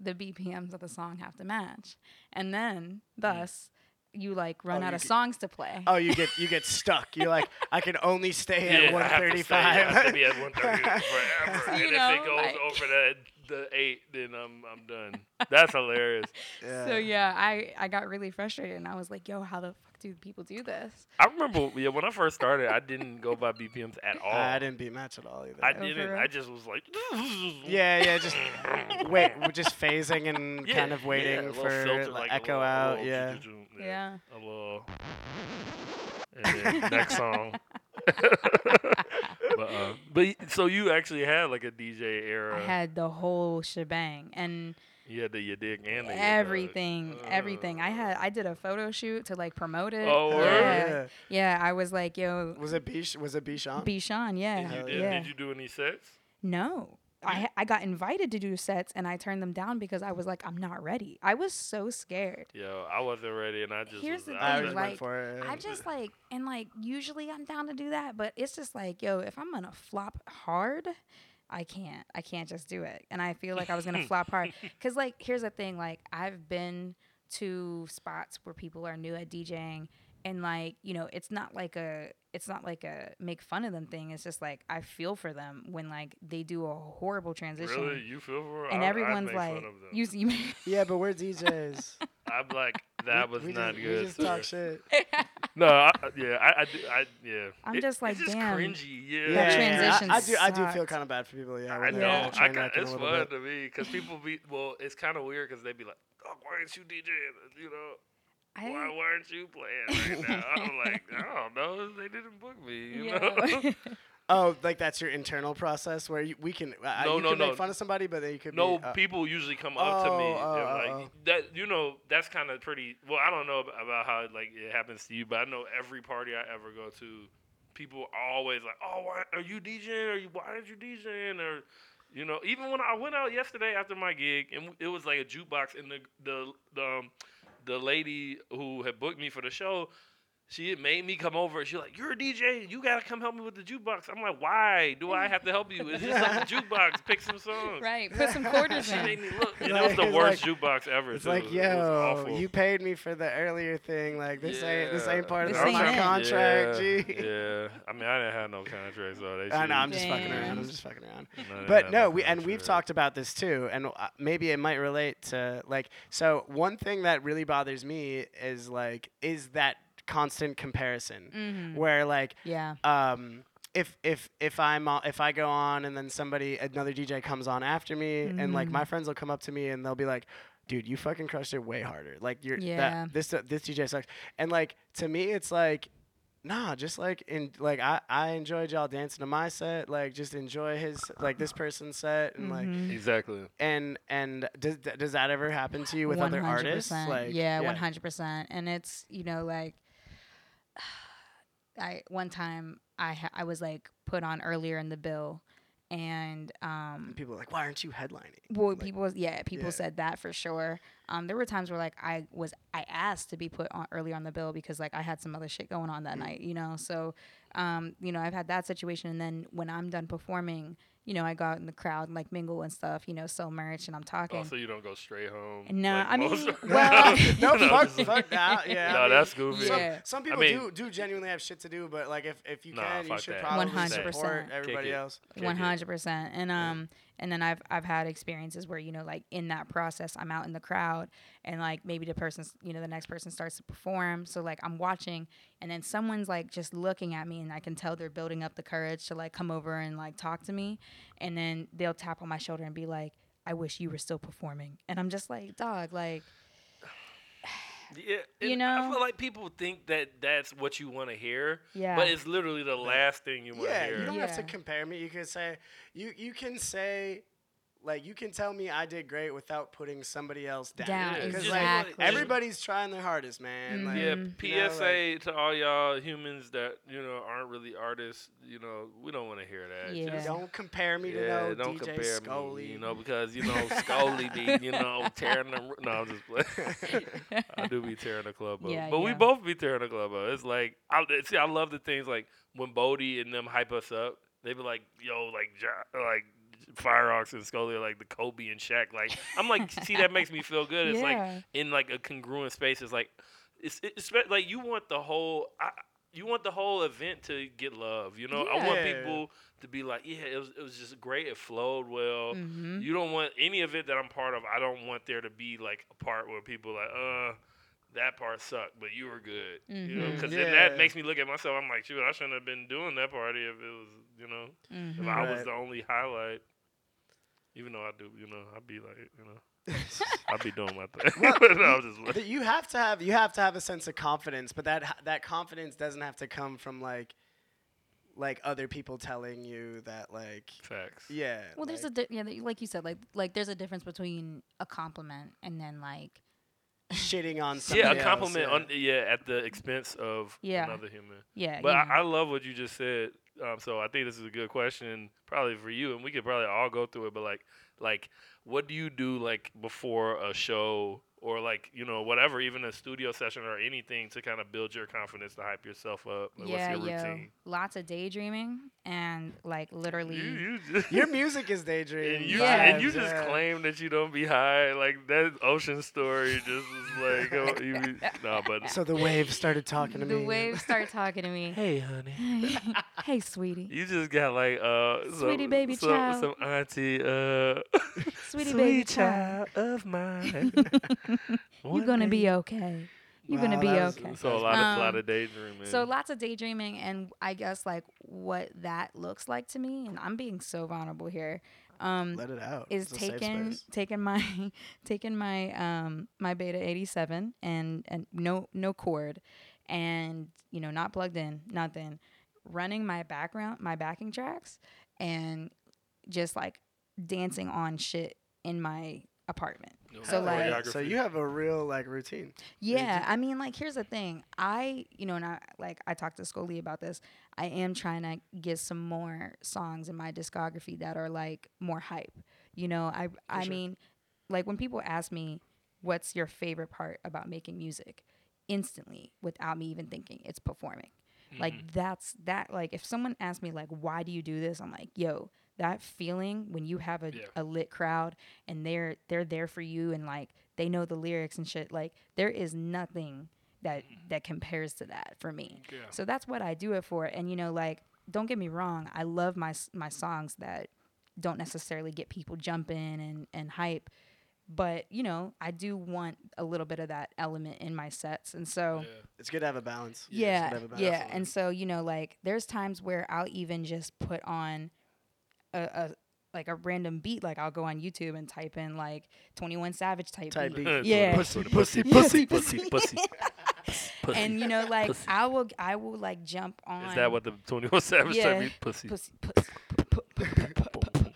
the BPMs of the song have to match. And then, mm. thus, you like run Oh, out of get- songs to play. Oh, you get, you get stuck. You're like, I can only stay yeah, at I have to stay- 135. I have to be at 135 forever. You and know, if it goes like- over the the eight, then I'm I'm done. That's hilarious. So yeah, I I got really frustrated and I was like, "Yo, how the fuck do people do this?" I remember, yeah, when I first started, I didn't go by BPMs at all. I didn't beat match at all either. I Oh, didn't. I just was like, yeah, yeah, just wait, we're just phasing and Yeah, kind of waiting little for filter, like, like echo little- out. little Yeah. Yeah. A little. And then next song. but uh, but so you actually had like a DJ era. I had the whole shebang and you had the your dick and the everything, dog. everything. I had I did a photo shoot to like promote it. Oh, word? yeah. yeah. I was like, "Yo, Was it B? Was it B. Sean? B. Sean, yeah, Did you, did, yeah." did you do any sets? No. I, I got invited to do sets and I turned them down because I was like, I'm not ready. I was so scared. Yo, I wasn't ready, and I just. Here's was, the I thing, like, went for it. I just like, and like, usually I'm down to do that, but it's just like, yo, if I'm gonna flop hard, I can't. I can't just do it. And I feel like I was gonna flop hard. Cause, like, here's the thing like, I've been to spots where people are new at DJing and like you know it's not like a it's not like a make fun of them thing it's just like i feel for them when like they do a horrible transition Really, you feel for her? and I- I'd everyone's make like fun of them. you, you Yeah, but we're DJs. I'm like, that was we not just, good. We just sir." talk shit. No, I, yeah, I, I, do, I, yeah. I'm It- just like, it's just damn. cringy. Yeah, Yeah, yeah, yeah. transition I, I do. I do feel kind of bad for people. Yeah, I when know. I got, it's fun bit. to me because people be well. It's kind of weird because they'd be like, "Oh, why aren't you DJing?" You know, I why, weren't you playing right now? I'm like, I don't know. They didn't book me. You Yeah. know. Oh, like that's your internal process where you, we can. Uh, No, you no, can no. make fun of somebody, but then you could. No, be, uh, people usually come up to me Oh, oh, and oh, like oh. that. You know, that's kind of pretty. Well, I don't know about how like it happens to you, but I know every party I ever go to, people are always like, "Oh, why are you DJing? Are you why aren't you DJing?" Or you know, even when I went out yesterday after my gig, and it was like a jukebox, and the the the um, the lady who had booked me for the show. She made me come over. She's like, "You're a DJ. You gotta come help me with the jukebox." I'm like, "Why do I have to help you? It's just like a jukebox. Pick some songs." right put some quarters She in made me look. And Like, it was the worst like- jukebox ever. It's too. like, It was yo, awful. you paid me for the earlier thing. Like this ain't this ain't part of This the ain't my it. contract. Yeah, G. yeah. I mean, I didn't have no contract, so they. I know. I'm shouldn't- just fucking around. I'm just fucking around. No, But had no, we and we've talked about this too, and uh, maybe it might relate to like. So one thing that really bothers me is like is that constant comparison, Mhm. where like yeah um if if if I'm on, if I go on and then somebody another DJ comes on after me and like my friends will come up to me and they'll be like, "Dude, you fucking crushed it way harder. Like you're Yeah. that this this DJ sucks." And like to me, it's like. Nah, just like in like I I enjoyed y'all dancing to my set. Like just enjoy his like this person's set and like Mhm. Exactly. and and does does that ever happen to you with other artists? 100%. Like yeah, one hundred percent. And it's you know like, I one time I ha- I was like put on earlier in the bill, and um, People were like, why aren't you headlining? well, Like- people yeah people yeah. said that for sure. Um, there were times where like I was I asked to be put on earlier on the bill because like I had some other shit going on that Mm. night, you know. So, um, you know, I've had that situation, and then when I'm done performing, you know, I go out in the crowd and like mingle and stuff, you know, sell merch, and I'm talking. Also, you don't go straight home. No, like I mean, well- no, No, fuck, fuck that. Yeah. No, I mean, that's goofy. Some, Yeah. some I people mean- do do genuinely have shit to do, but like if, if you Nah, can, you should that. probably 100%. support everybody else. Kick it. One hundred percent, and um, and then I've I've had experiences where you know, like in that process, I'm out in the crowd, and like maybe the person's, you know, the next person starts to perform, so like I'm watching, and then someone's like just looking at me, and I can tell they're building up the courage to like come over and like talk to me, and then they'll tap on my shoulder and be like, "I wish you were still performing," and I'm just like, "Dog, like." Yeah, You know, I feel like people think that that's what you want to hear, Yeah. but it's literally the last thing you want to Yeah, hear. you don't have to compare me. You could say you you can say like you can tell me I did great without putting somebody else down. Down, Yeah, Because just like exactly. everybody's trying their hardest, man. Like, Yeah, Mhm. you know, PSA to all y'all humans that you know aren't really artists. You know, we don't want to hear that. Yeah. Just- don't compare me to yeah, no don't DJ compare Scully. me. You know, because you know Scully be you know tearing the. No, I'm just playing. I do be tearing the club up, Yeah, but we both be tearing the club up. It's like I see. I love the things like when Bodie and them hype us up. They be like, "Yo, like, like." Fireox and Scully are like the Kobe and Shaq. Like I'm like, see, that makes me feel good. It's like in like a congruent space. It's like it's it's like you want the whole I, you want the whole event to get love. You know, I want people to be like, yeah, it was it was just great. It flowed well. Mhm. You don't want any event that I'm part of. I don't want there to be like a part where people like, uh. That part sucked, but you were good. You know, because then Yeah. that makes me look at myself. I'm like, shoot, I shouldn't have been doing that party if it was, you know, if Mhm. I was the only highlight. Even though I do, you know, I'd be like, you know, I'd be doing my thing. no, just you have to have you have to have a sense of confidence, but that that confidence doesn't have to come from like like other people telling you that like facts. yeah. Well, there's a like, di- yeah, like you said, like like there's a difference between a compliment and then like shitting on somebody Yeah, a else, compliment yeah. on yeah at the expense of Yeah. another human. yeah. But you know. I, I love what you just said. Um, so I think this is a good question, probably for you, and we could probably all go through it. But like, like, what do you do like before a show or like you know whatever, even a studio session or anything to kind of build your confidence to hype yourself up? Like, yeah, what's your yo, routine? lots of daydreaming and like literally. You, you Your music is daydreaming. and you, Yeah. and you just yeah. claim that you don't be high. Like that ocean story just was like, oh, you be, no, but So the waves started talking to me. the me. waves start talking to me. hey, honey. hey, sweetie. You just got like uh Sweetie some, baby some, child. some auntie uh Sweetie sweet baby child of mine. You're gonna be okay. You're gonna be was- okay. So a lot of Um, lot of daydreaming. So lots of daydreaming, and I guess like what that looks like to me, and I'm being so vulnerable here. Um, Let it out. is It's taking taking my taking my um my beta 87 and and no no cord and you know not plugged in nothing running my background my backing tracks and just like dancing on shit in my apartment No so, like- So you have a real like routine. yeah, I mean, like, here's the thing. I, you know, and I like I talked to Scully about this. I am trying to get some more songs in my discography that are like more hype. You know, I, I sure. mean, like when people ask me, "What's your favorite part about making music?" Instantly, without me even thinking, it's performing. Mm-hmm. Like that's that. Like if someone asks me, like, "Why do you do this?" I'm like, "Yo." That feeling when you have a, Yeah. a lit crowd and they're they're there for you and like they know the lyrics and shit. Like there is nothing that mm-hmm. that compares to that for me. Yeah. So that's what I do it for. And you know, like don't get me wrong, I love my my songs that don't necessarily get people jumping and and hype. But you know, I do want a little bit of that element in my sets, and so Yeah. It's good to have a balance. It's yeah, good to have a yeah. And so you know, like there's times where I'll even just put on a, a like a random beat. Like I'll go on YouTube and type in like Twenty One Savage type, Type beat. beat. Yeah. Pussy, pussy, pussy, pussy, pussy. pussy. and you know, like Pussy. I will, I will like jump on. Is that what the 21 Savage Yeah. type beat? Pussy. Pussy, pussy, pu- pu- pu- pu- pu-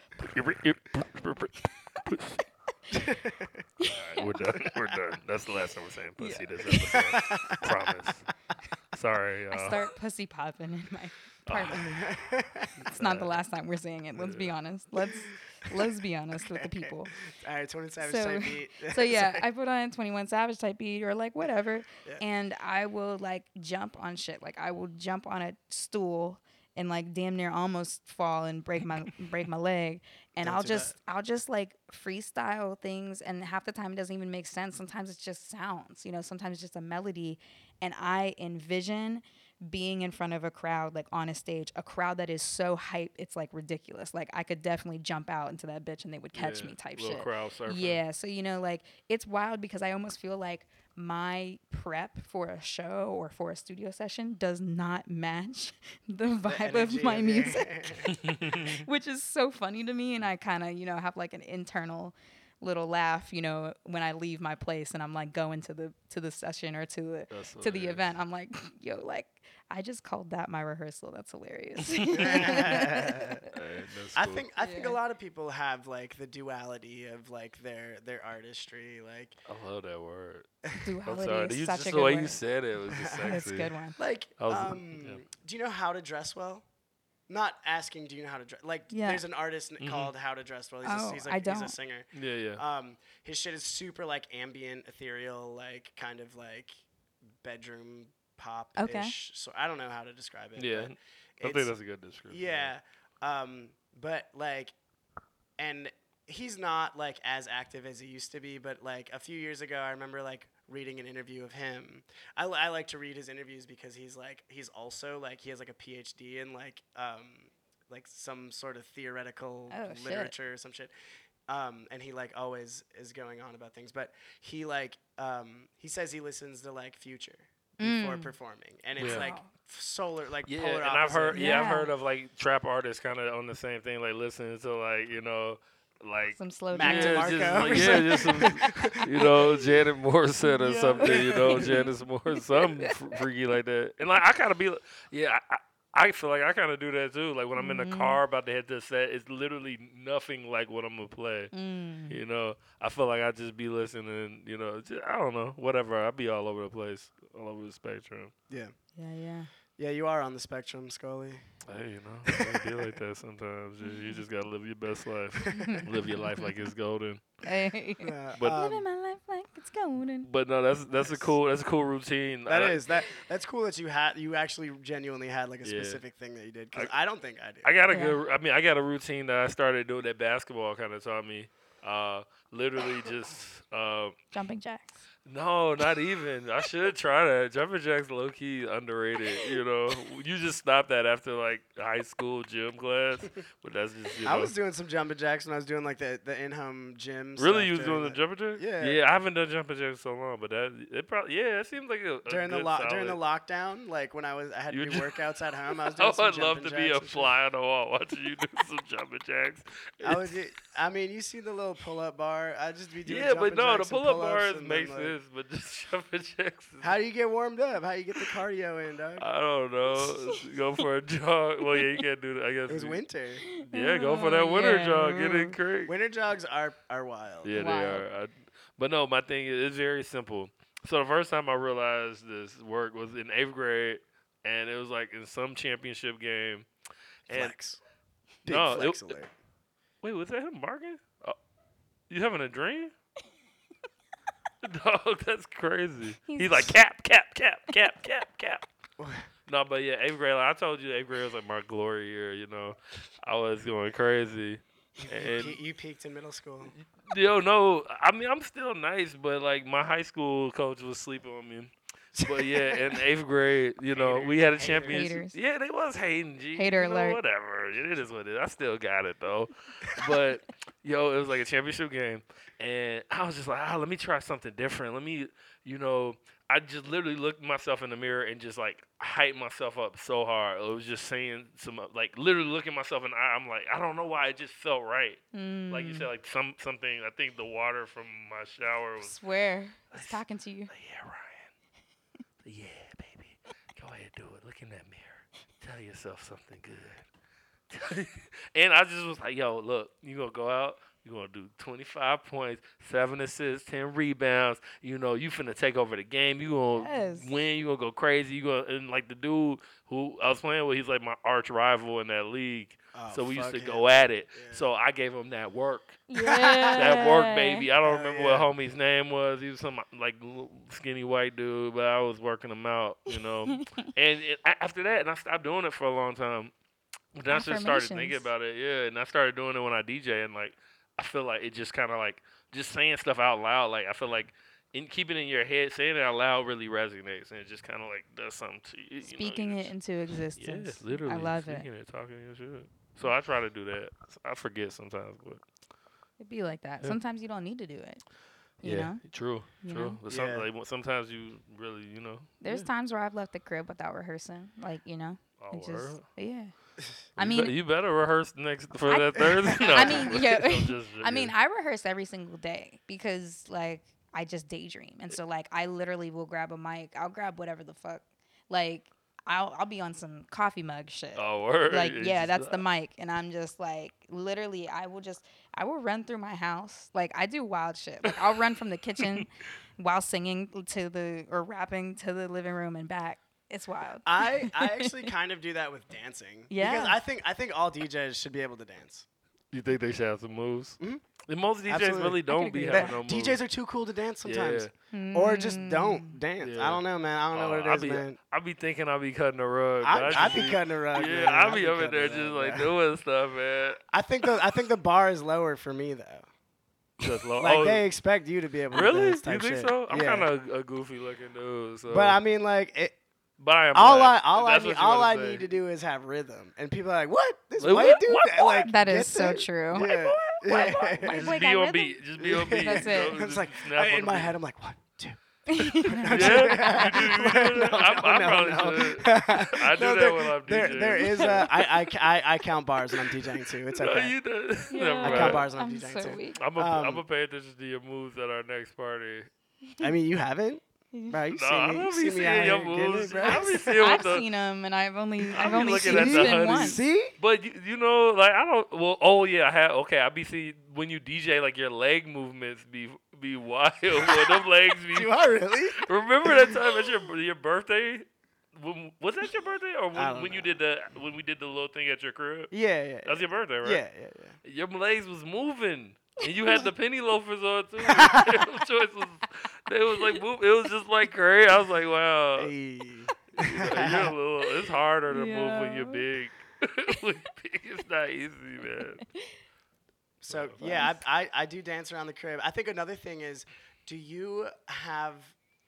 Alright, we're done. We're done. That's the last time we're saying pussy this episode. Promise. Sorry, I start pussy popping in my apartment. Ah. it's not the uh, last time we're saying it. Let's be uh, honest. Let's let's be honest with the people. All right, 20 Savage So- type beat. So yeah, I put on 21 Savage type beat or like whatever, Yeah. and I will like jump on shit. Like I will jump on a stool and like damn near almost fall and break my break my leg, and Don't I'll do that. just I'll just like freestyle things, and half the time it doesn't even make sense. Sometimes it's just sounds, you know. Sometimes it's just a melody, and I envision being in front of a crowd like on a stage a crowd that is so hype it's like ridiculous. Like i could definitely jump out into that bitch and they would catch Yeah, me type shit. yeah, so you know, like it's wild because I almost feel like my prep for a show or for a studio session does not match the vibe of my music, which is so funny to me. And I kind of, you know, have like an internal little laugh, you know, when I leave my place and I'm like going to the to the session or to the That's to the event. I'm like, yo, like I just called that my rehearsal. That's hilarious. Hey, that's I think I think a lot of people have like the duality of like their their artistry. Like I love that word. I'm Duality sorry. is You, such just a the way word. you said it was just sexy. That's a good one. like was- um, yeah. do you know how to dress well? Not asking, do you know how to dress? Like, Yeah. there's an artist n- Mhm. called How to Dress Well. He's, Oh, a, he's, I like, he's a singer. Yeah, yeah. Um, his shit is super like ambient, ethereal, like kind of like bedroom pop. Okay. So I don't know how to describe it. yeah. I think that's a good description. Yeah. Um, but like, and he's not like as active as he used to be. But like a few years ago, I remember like reading an interview of him. I, I like to read his interviews because he's like he's also like he has like a PhD in like um like some sort of theoretical Oh, shit. literature or some shit. Um, and he like always is going on about things, but he like um, he says he listens to like Future before Mm. performing, and it's Yeah. like solar like Yeah, polar and I've heard opposite. yeah. I've heard of like trap artists kind of on the same thing, like listening to like you know, like Some slow Mac jams. DeMarco just, like, yeah, just some, you know, Janet Morissette or Yeah. something, you know, Janice Moore, something freaky like that. And like I kind of be, like- yeah, I, I I feel like I kind of do that too. Like when I'm in the Mhm. car about to hit the set, it's literally nothing like what I'm gonna play. Mm. You know, I feel like I just be listening. You know, just, I don't know, whatever. I be all over the place, all over the spectrum. Yeah. Yeah, yeah. Yeah, you are on the spectrum, Scully. Hey, you know, I be like that sometimes. You, you just gotta live your best life. live your life like it's golden. Hey. Yeah, But- um, Living my life like it's golden. But no, that's that's a cool that's a cool routine. that I- is that. That's cool that you had. You actually genuinely had like a Yeah. specific thing that you did. Because I, don't think I did. I got a Yeah. good. I mean, I got a routine that I started doing that basketball kind of taught me. Uh, literally just. Uh, Jumping jacks. No, not even. I should try that. Jumping jacks low key underrated. You know, you just stop that after like high school gym class, but that's just you know. I was doing some jumping jacks when I was doing like the, the in-home gym. really, stuff you was doing the jumping jacks? Yeah. Yeah, I haven't done jumping jacks so long, but that it probably yeah, it seems like a, a during the lo- during the lockdown, like when I was I had to do workouts at home. I was doing Oh, I'd love to be a fly on the wall watching you do some jumping jacks. I was. I mean, you see the little pull-up bar. I just be doing. yeah, but no, the bars and then, makes like- sense, but just jumping jacks. Is, How do you get warmed up? How do you get the cardio in, dog? I don't know. Go for a jog. Well, yeah, you can't do that. I guess It was you- winter. Yeah, go for that winter yeah. jog. Get in creek. Winter jogs are are wild. Yeah, they are. I, but no, my thing is it's very simple. So the first time I realized this work was in eighth grade, and it was like in some championship game. And Flex. Big No, flex it- alert. wait, was that him barking? Oh, you having a dream? Dog, that's crazy. He's, He's- like cap, cap, cap, cap, cap, cap. No, but yeah, eighth grade. Like I told you, eighth grade was like my glory year. You know, I was going crazy. And you, you peaked in middle school. yo, no, I mean I'm still nice, but like my high school coach was sleeping on me. But yeah, in eighth grade, you know, we had a championship. Haters. Yeah, they was hating. G. Hater you know, alert. Whatever. It is what it is. I still got it though. But yo, it was like a championship game, and I was just like, ah, let me try something different. Let me, you know, I just literally looked myself in the mirror and just like hyped myself up so hard. It was just saying some like literally looking myself in the eye. I'm like, I don't know why it just felt right. Like you Mm. said, like some something. I think the water from my shower was. Swear. It's talking to you. Like, yeah, Ryan. Yeah, baby. Go ahead, do it. Look in that mirror. Tell yourself something good. and I just was like, yo, look, you gonna go out. You're gonna do 25 points, seven assists, 10 rebounds. You know, you finna take over the game. You gonna Yes. win. You gonna go crazy. You gonna and like the dude who I was playing with. He's like my arch rival in that league. Oh, so we used to fuck go at it. Yeah. So I gave him that work Yeah. that work, baby. I don't Hell remember yeah. what homie's name was. He was some like skinny white dude, but I was working him out, you know. and it, a- after that, and I stopped doing it for a long time. But then I just started thinking about it, yeah. And I started doing it when I DJ, and like I feel like it just kind of like just saying stuff out loud. Like I feel like in keeping it in your head, saying it out loud really resonates, and it just kind of like does something to you. you know, Speaking you it just- into existence. yeah, literally. I love it. speaking it, talking your shit. So I try to do that. I forget sometimes, but It'd be like that. Yeah. Sometimes you don't need to do it. You yeah, know? true, You true. know? But some, Yeah. like, sometimes you really, you know. There's yeah. times where I've left the crib without rehearsing. Like, you know? Oh, it word? just yeah. I You mean be- you better rehearse next for I- that Thursday. No, I mean, yeah. I'm just I mean, joking. I rehearse every single day because like I just daydream. And so like I literally will grab a mic. I'll grab whatever the fuck. Like I'll I'll be on some coffee mug shit. oh, word. like yeah just that's the mic and i'm just like literally i will just i will run through my house like i do wild shit like i'll run from the kitchen while singing to the or rapping to the living room and back it's wild I I actually kind of do that with dancing. Yeah. Because I think I think all DJs should be able to dance. You think they should have some moves? Mhm. And most DJs Absolutely. really don't be having That- no moves. DJs are too cool to dance sometimes. Yeah. Or just Mm. don't dance. Yeah. I don't know, man. I don't know Oh, what it I is, be, man. I be thinking I be cutting a rug. I, I I just be cutting a rug. Yeah, man. I I be up in there just rug, like man. doing stuff, man. I think the I think the bar is lower for me though. Just low. Like oh, they expect you to be able to really? dance You think shit. so? I'm yeah. kind of a goofy looking dude. So. But I mean, like, it, But I am all I all I need all I wanna say. need to do is have rhythm, and people are like, "What? This Like, white dude? What? that, Like that get is so there?" true Yeah. White Yeah. boy Just be on beat. Just be on beat. That's it. It's like snap I- on in my head, I'm like, one, two. Yeah, you do, you do? No, I, I no, probably no. should. I do No, that there- when I'm There, there is a, I, I, I, I count bars when I'm DJing too. It's No, okay. you do. Yeah. I count bars when I'm I'm DJing so too. weak. I'm gonna Um, gonna pay attention to your moves at our next party. I mean, you haven't, bro. You No, see I me, don't you be see me seeing out your moves. it, bro. I be seeing what i've the. seen them and i've only I i've only seen at them the spin honeys. once See? But you, you know, like I don't. Well, oh yeah, I have. Okay, I be see when you DJ, like your leg movements be be wild. when them legs be. You are really? Remember that time at your your birthday? when, was that your birthday or when, when you did the when we did the little thing at your crib? Yeah, yeah. That was your birthday, right? Yeah, yeah, yeah. Your legs was moving. And you had the penny loafers on too. Your choice was, they was like. It was just like crazy. I was like, wow. Hey. You're a little. It's harder to move when you're big. when big, it's not easy, man. So yeah, I, I I do dance around the crib. I think another thing is, do you have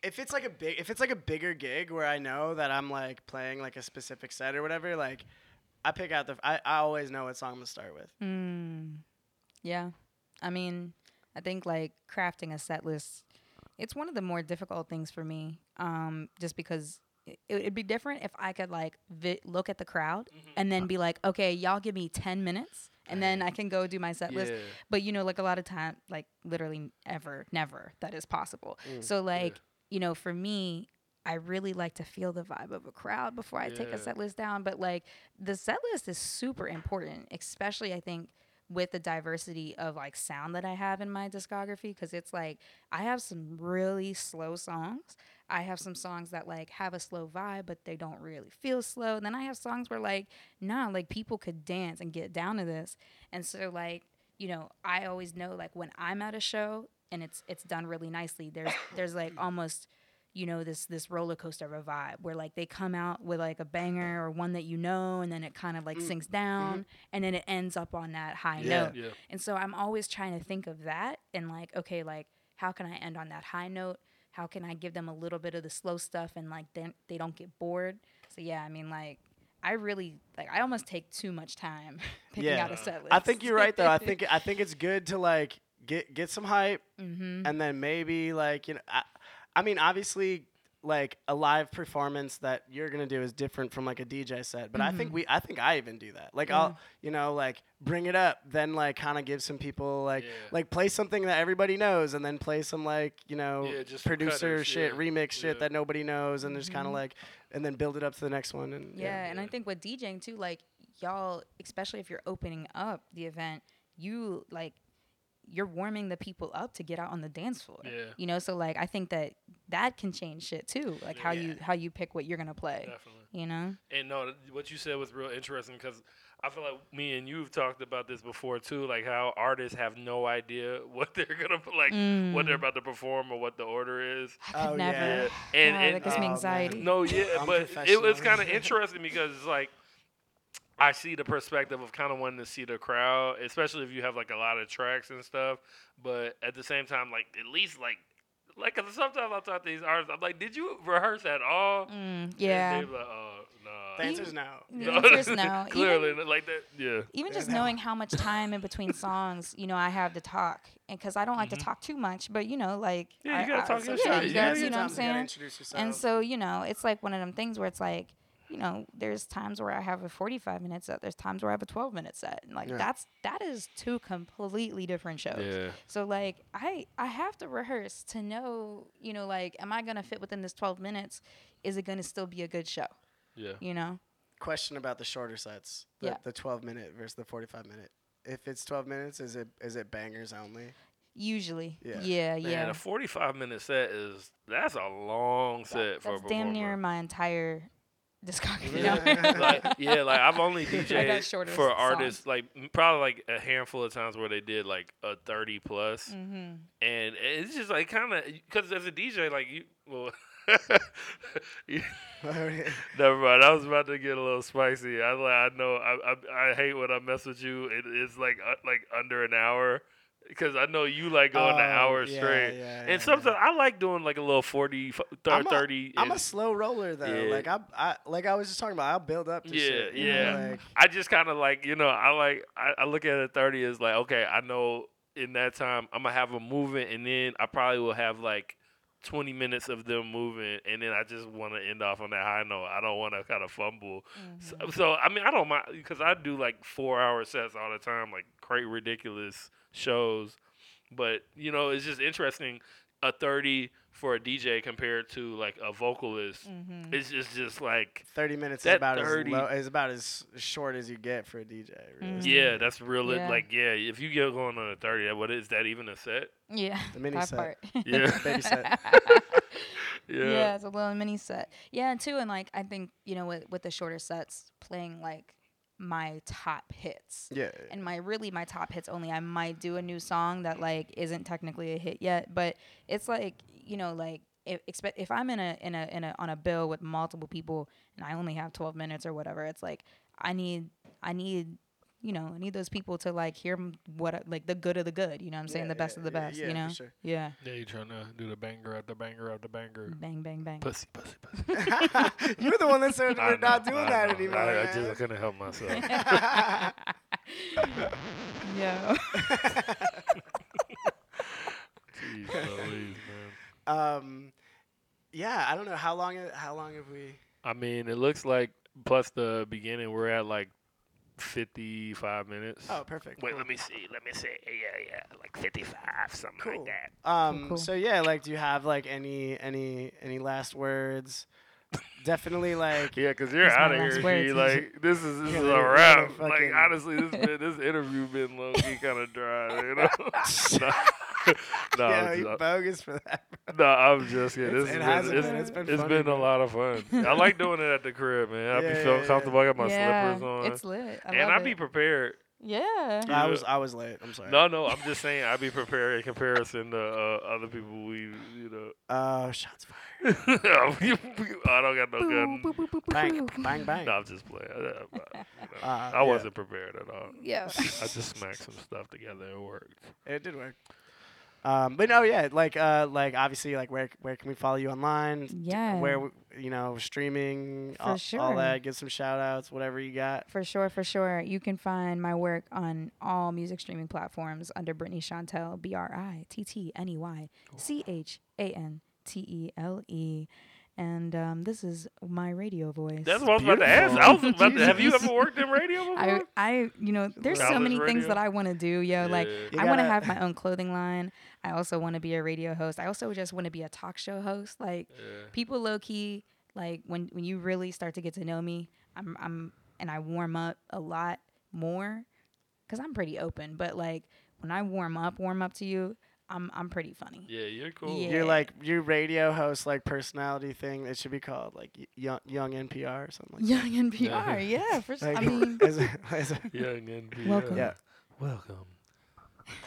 if it's like a big if it's like a bigger gig where I know that I'm like playing like a specific set or whatever, like I pick out the I, I always know what song I'm gonna start with. Mm, yeah. I mean, I think like crafting a set list, it's one of the more difficult things for me. Um, just because it, it'd be different if I could like vi- look at the crowd and then be like, okay, y'all give me 10 minutes and then I can go do my set list. But you know, like a lot of time, like literally ever, never that is possible. so like, you know, for me, I really like to feel the vibe of a crowd before I take a set list down. But like the set list is super important, especially I think with the diversity of like sound that I have in my discography. Cause it's like I have some really slow songs. I have some songs that like have a slow vibe, but they don't really feel slow. And then I have songs where like, nah, like people could dance and get down to this. And so like, you know, I always know like when I'm at a show and it's it's done really nicely, there's there's like almost you know this this roller coaster of a vibe where like they come out with like a banger or one that you know and then it kind of like sinks down and then it ends up on that high Yeah. note Yeah. and so i'm always trying to think of that and like okay like how can i end on that high note how can i give them a little bit of the slow stuff and like then they don't get bored so yeah i mean like i really like i almost take too much time picking Yeah. out a set list I think you're right though. I think I think it's good to like get get some hype mm-hmm. and then maybe like you know I, I mean obviously like a live performance that you're gonna do is different from like a DJ set but I think Mm-hmm. we I think I even do that like I'll you know like bring it up then like kind of give some people like Yeah. like play something that everybody knows and then play some like you know Yeah, just producer cutters, shit yeah. remix shit Yeah. that nobody knows and just kind of like and then build it up to the next one and Mm-hmm. Yeah, and I think with DJing too, like y'all, especially if you're opening up the event, you like you're warming the people up to get out on the dance floor. Yeah. You know, so like I think that that can change shit too, like how you how you pick what you're gonna play. Definitely. You know. And no, what you said was real interesting because I feel like me and you've talked about this before too, like how artists have no idea what they're gonna like, what they're mm. about to perform or what the order is. I could Oh, never. yeah. And- God, and- that gives me Oh, man. anxiety. No, yeah, I'm but it was kind of interesting because it's like I see the perspective of kind of wanting to see the crowd, especially if you have like a lot of tracks and stuff. But at the same time, like at least like like 'cause sometimes I talk to these artists, I'm like, did you rehearse at all? Mm, And yeah. they be like, oh no. the answer's no The answer's no. Clearly, Even- like that. Yeah. even Yeah, just no. knowing how much time in between songs you know I have to talk, and because I don't like to talk too much, but you know, like Mm-hmm. Yeah, you I- gotta I- talk so your yeah, shit. you Yeah, gotta- yeah, you know what I'm sometimes you saying? And so, you know, it's like one of them things where it's like, you know, there's times where I have a 45 minute set, there's times where I have a 12 minute set. And like Yeah. that's that is two completely different shows. Yeah. So like I I have to rehearse to know, you know, like am I going to fit within this 12 minutes? Is it going to still be a good show? Yeah. You know? question about the shorter sets the, Yeah. the 12 minute versus the 45 minute if it's 12 minutes is it is it bangers only Usually. Yeah. Yeah, Man, yeah. a 45 minute set is that's a long set for a That's damn near my entire discography. Yeah. like yeah, like I've only I DJed shorter for songs. artists like probably like a handful of times where they did like a 30 plus. hmm and it's just like kind of because as a DJ, like you, well, you- never mind. I was about to get a little spicy. I like, I know, I, I, I hate when I mess with you. It, it's like uh, like under an hour because I know you like going an Oh, hour yeah, straight. yeah, and yeah, sometimes I like doing like a little 40, f- thir- I'm a- 30. I'm a slow roller though Yeah. like I, I like I was just talking about I'll build up to Yeah, shit you know, yeah. like, I just kind of like you know I like I, I look at a thirty as like okay I know in that time I'm gonna have a movement, and then I probably will have like twenty minutes of them moving and then I just want to end off on that high note. I don't want to kind of fumble. So, mm-hmm. so I mean I don't mind because I do like four hour sets all the time like great ridiculous shows, but you know it's just interesting a thirty for a DJ compared to like a vocalist. Mm-hmm. It's just just like 30 minutes is about 30 as low is about as short as you get for a DJ really. Mhm. Yeah, that's real. Yeah. Like, yeah, if you get going on a thirty, what is that even a set? Yeah. The mini set. part. Yeah. Baby set. Yeah. Yeah. it's a little mini set. Yeah, and too, and like I think you know with with the shorter sets, playing like my top hits. Yeah. And my really my top hits only. I might do a new song that like isn't technically a hit yet, but it's like you know like if expect if I'm in a in a in a on a bill with multiple people and I only have 12 minutes or whatever, it's like I need I need you know I need those people to like hear what like the good of the good. You know what I'm saying Yeah, the best yeah, of the best. yeah, you for know. sure. Yeah. Yeah, you trying to do the banger after banger after banger. Bang bang bang. Pussy, pussy, pussy. You're the one that said we're not doing I that know. anymore. I, I just I couldn't help myself. yeah. Jeez Louise, man. um, yeah, I don't know how long. How long have we? I mean, it looks like plus the beginning we're at like 55 minutes. Oh, perfect. Wait, cool. let me see. Let me see. Yeah, yeah, like 55, something Cool. like that. Um. cool. So yeah, like, do you have like any any any last words? Definitely like. Yeah, cause you're out of here. G. Like this is this Yeah, is a wrap. fucking- Like honestly, this been, this interview been low key kind of dry. You know. no, no, yeah, I'm you just- uh, bogus for that. no, I'm just kidding. It's- This it has hasn't been, it's. It's been it's funny, been a lot of fun. I like doing it at the crib, man. I Yeah, be feeling yeah. comfortable. I got my yeah, slippers on, It's lit. I and I it. be prepared. Yeah. I was I was late. I'm sorry. No, no, I'm just saying I'd be prepared in comparison to uh, other people. We, you know, Uh, shots fired. I don't got no Boo, gun. boo, boo, boo, boo, Bang, boo. bang, bang. No, I'm just playing. I, I- you know, Uh, I wasn't prepared at all. Yeah. I just smacked some stuff together. And it worked. It did work. Um, but no, yeah, like, uh, like obviously, like, where where can we follow you online? Yeah. Where you know streaming, all, all that. Give some shout outs, whatever you got. For sure, for sure. You can find my work on all music streaming platforms under Brittney Chantele, B R I T T N E Y C H A N T E L E. And um, this is my radio voice. That's what I was about to ask. I was about to, have you ever worked in radio before? I, I, you know, there's so College many things that I want to do, yo. Like, You I want to gotta- have my own clothing line. I also want to be a radio host. I also just want to be a talk show host. Like, Yeah. people low key like when when you really start to get to know me i'm i'm and i warm up a lot more because i'm pretty open but like when i warm up warm up to you i'm i'm pretty funny Yeah, you're cool. Yeah. Your like your radio host like personality thing. It should be called like y- young young NPR or something like young npr yeah for sure that. i mean as a- as a- Young NPR. Welcome. yeah, Welcome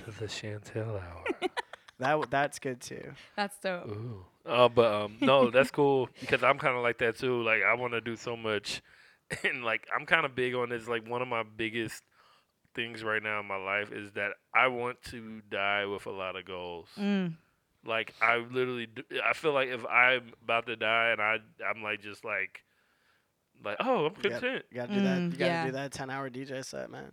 to the Chantele Hour. that w- that's good too. that's dope Ooh. Uh, but um, no, that's cool because I'm kind of like that too. Like I want to do so much, and like I'm kind of big on this. Like one of my biggest things right now in my life is that I want to die with a lot of goals. mm. Like I literally, do, I feel like if I'm about to die and I, I'm like just like, like oh, I'm You got- content. You gotta do that. Mm, You gotta yeah. do that ten hour DJ set, man.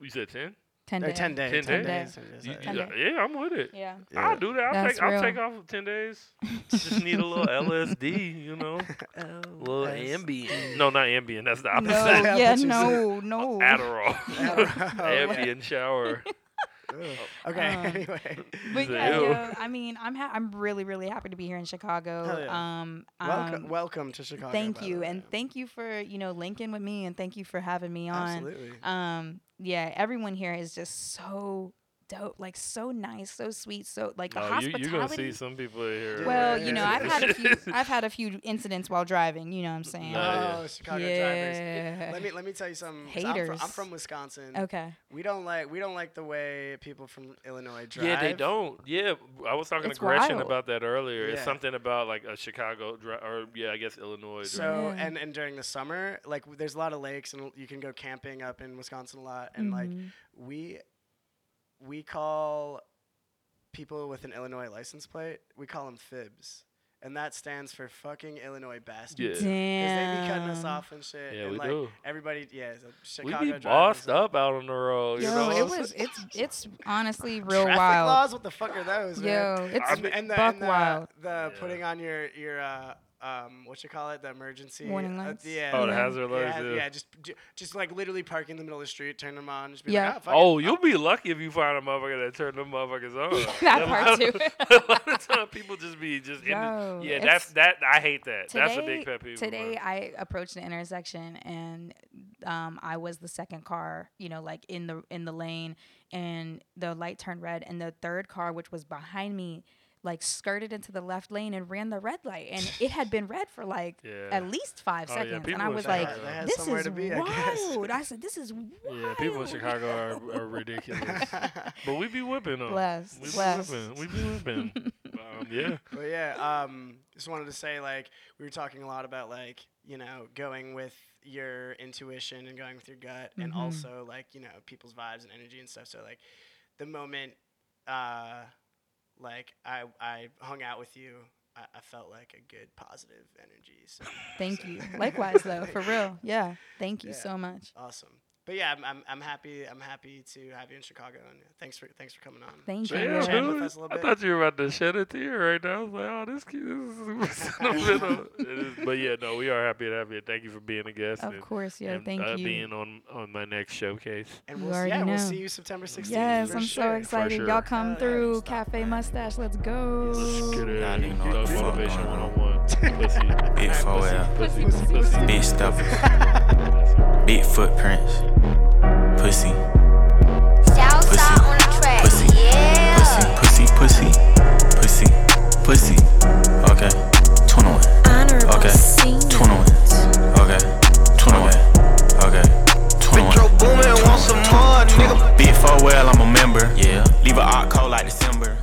You said ten? 10 Or days ten days. 10 Ten days? days. 10 days, You- yeah. Ten days. yeah, I'm with it. yeah Yeah. I'll do that. I'll That's take. I'll take off ten days. Just need a little LSD, you know, a little Ambien. No, not Ambien. That's the opposite. I yeah thought you no no Adderall. Adderall, yeah. Ambien shower. Okay. Um, anyway, but yeah, yo, I mean, I'm ha- I'm really really happy to be here in Chicago. Yeah. Um, welcome um, welcome to Chicago. thank you, and thank you for you know linking with me, and thank you for having me on. Absolutely. Um, yeah, everyone here is just so dope, like so nice, so sweet, so like the Oh, you, hospitality. you're gonna see some people here. well, Yeah, you know, I've had a few. I've had a few incidents while driving. You know what I'm saying? No, yeah. Oh, Chicago drivers. Yeah. Let me let me tell you something. 'cause I'm, fr- I'm from Wisconsin. Okay. We don't like we don't like the way people from Illinois drive. Yeah, they don't. Yeah, I was talking It's to Gretchen wild. about that earlier. It's something about like a Chicago dri- or yeah, I guess Illinois. So Yeah. and and during the summer, like w- there's a lot of lakes and you can go camping up in Wisconsin a lot. And like Mhm. we we call people with an Illinois license plate, we call them fibs, and that stands for fucking Illinois bastards. Yeah. Because they be cutting us off and shit. Yeah, and we like do. everybody, yeah, so we Chicago be drivers bossed are- up out on the road. you Yo, know? it was. It's it's honestly real Traffic wild. laws? What the fuck are those? man? Yo, it's and, and the, buck and the, wild. The Yeah. putting on your your uh, um what you call it the emergency Warning uh, lights? yeah. Oh, the hazard lights. ha- Yeah. yeah, just just like literally park in the middle of the street, turn them on, just be Yeah. like, oh, Oh, you'll be lucky if you find a motherfucker that turned them motherfuckers on. That A part lot too. of- a lot of time people just be just in the, yeah. That's that. I hate that. that's a big pet peeve. Today mine. I approached an intersection and um, I was the second car, you know, like in the in the lane, and the light turned red, and the third car, which was behind me, like skirted into the left lane and ran the red light, and it had been red for like Yeah. at least five Oh, yeah, seconds, and I was like, had- "This is to be, I wild." I said, "This is wild." Yeah, people in Chicago are, are ridiculous. but we be whipping them. Blessed, We be blessed. whipping. We be whipping. um, yeah. But yeah, um, just wanted to say like we were talking a lot about like you know going with your intuition and going with your gut, and Mhm. also like you know people's vibes and energy and stuff. So like the moment, uh, like I I hung out with you, I, I felt like a good positive energy. So Thank so- you. Likewise, though, for real. Yeah. Thank you Yeah. so much. Awesome. But yeah, I'm, I'm, I'm happy. I'm happy to have you in Chicago, and thanks for thanks for coming on. Thank Chat- you. Yeah, chatting dude. with us a little I thought you were about to shed a tear right now. I was like, oh, this kid this is super sentimental. But yeah, no, we are happy to have you. Thank you for being a guest. Of and, course, yeah. and, Thank uh, you. being on on my next showcase. and You we'll, see, already yeah, we'll see you September 16th. Yes, I'm sure. so excited. sure. Y'all come Hell yeah. through Stop, Cafe man. Mustache. Let's go. Let's get it. Nah, nigga know Thug what the fuck motivation going Big footprints. Pussy. Pussy. Pussy. Pussy. Pussy. Pussy. Pussy. Pussy. Okay. 21. Okay. 21. Okay. 21. Okay. 21. Booming, want some more, nigga. Big well, I'm a member. Yeah. Leave a odd call like December.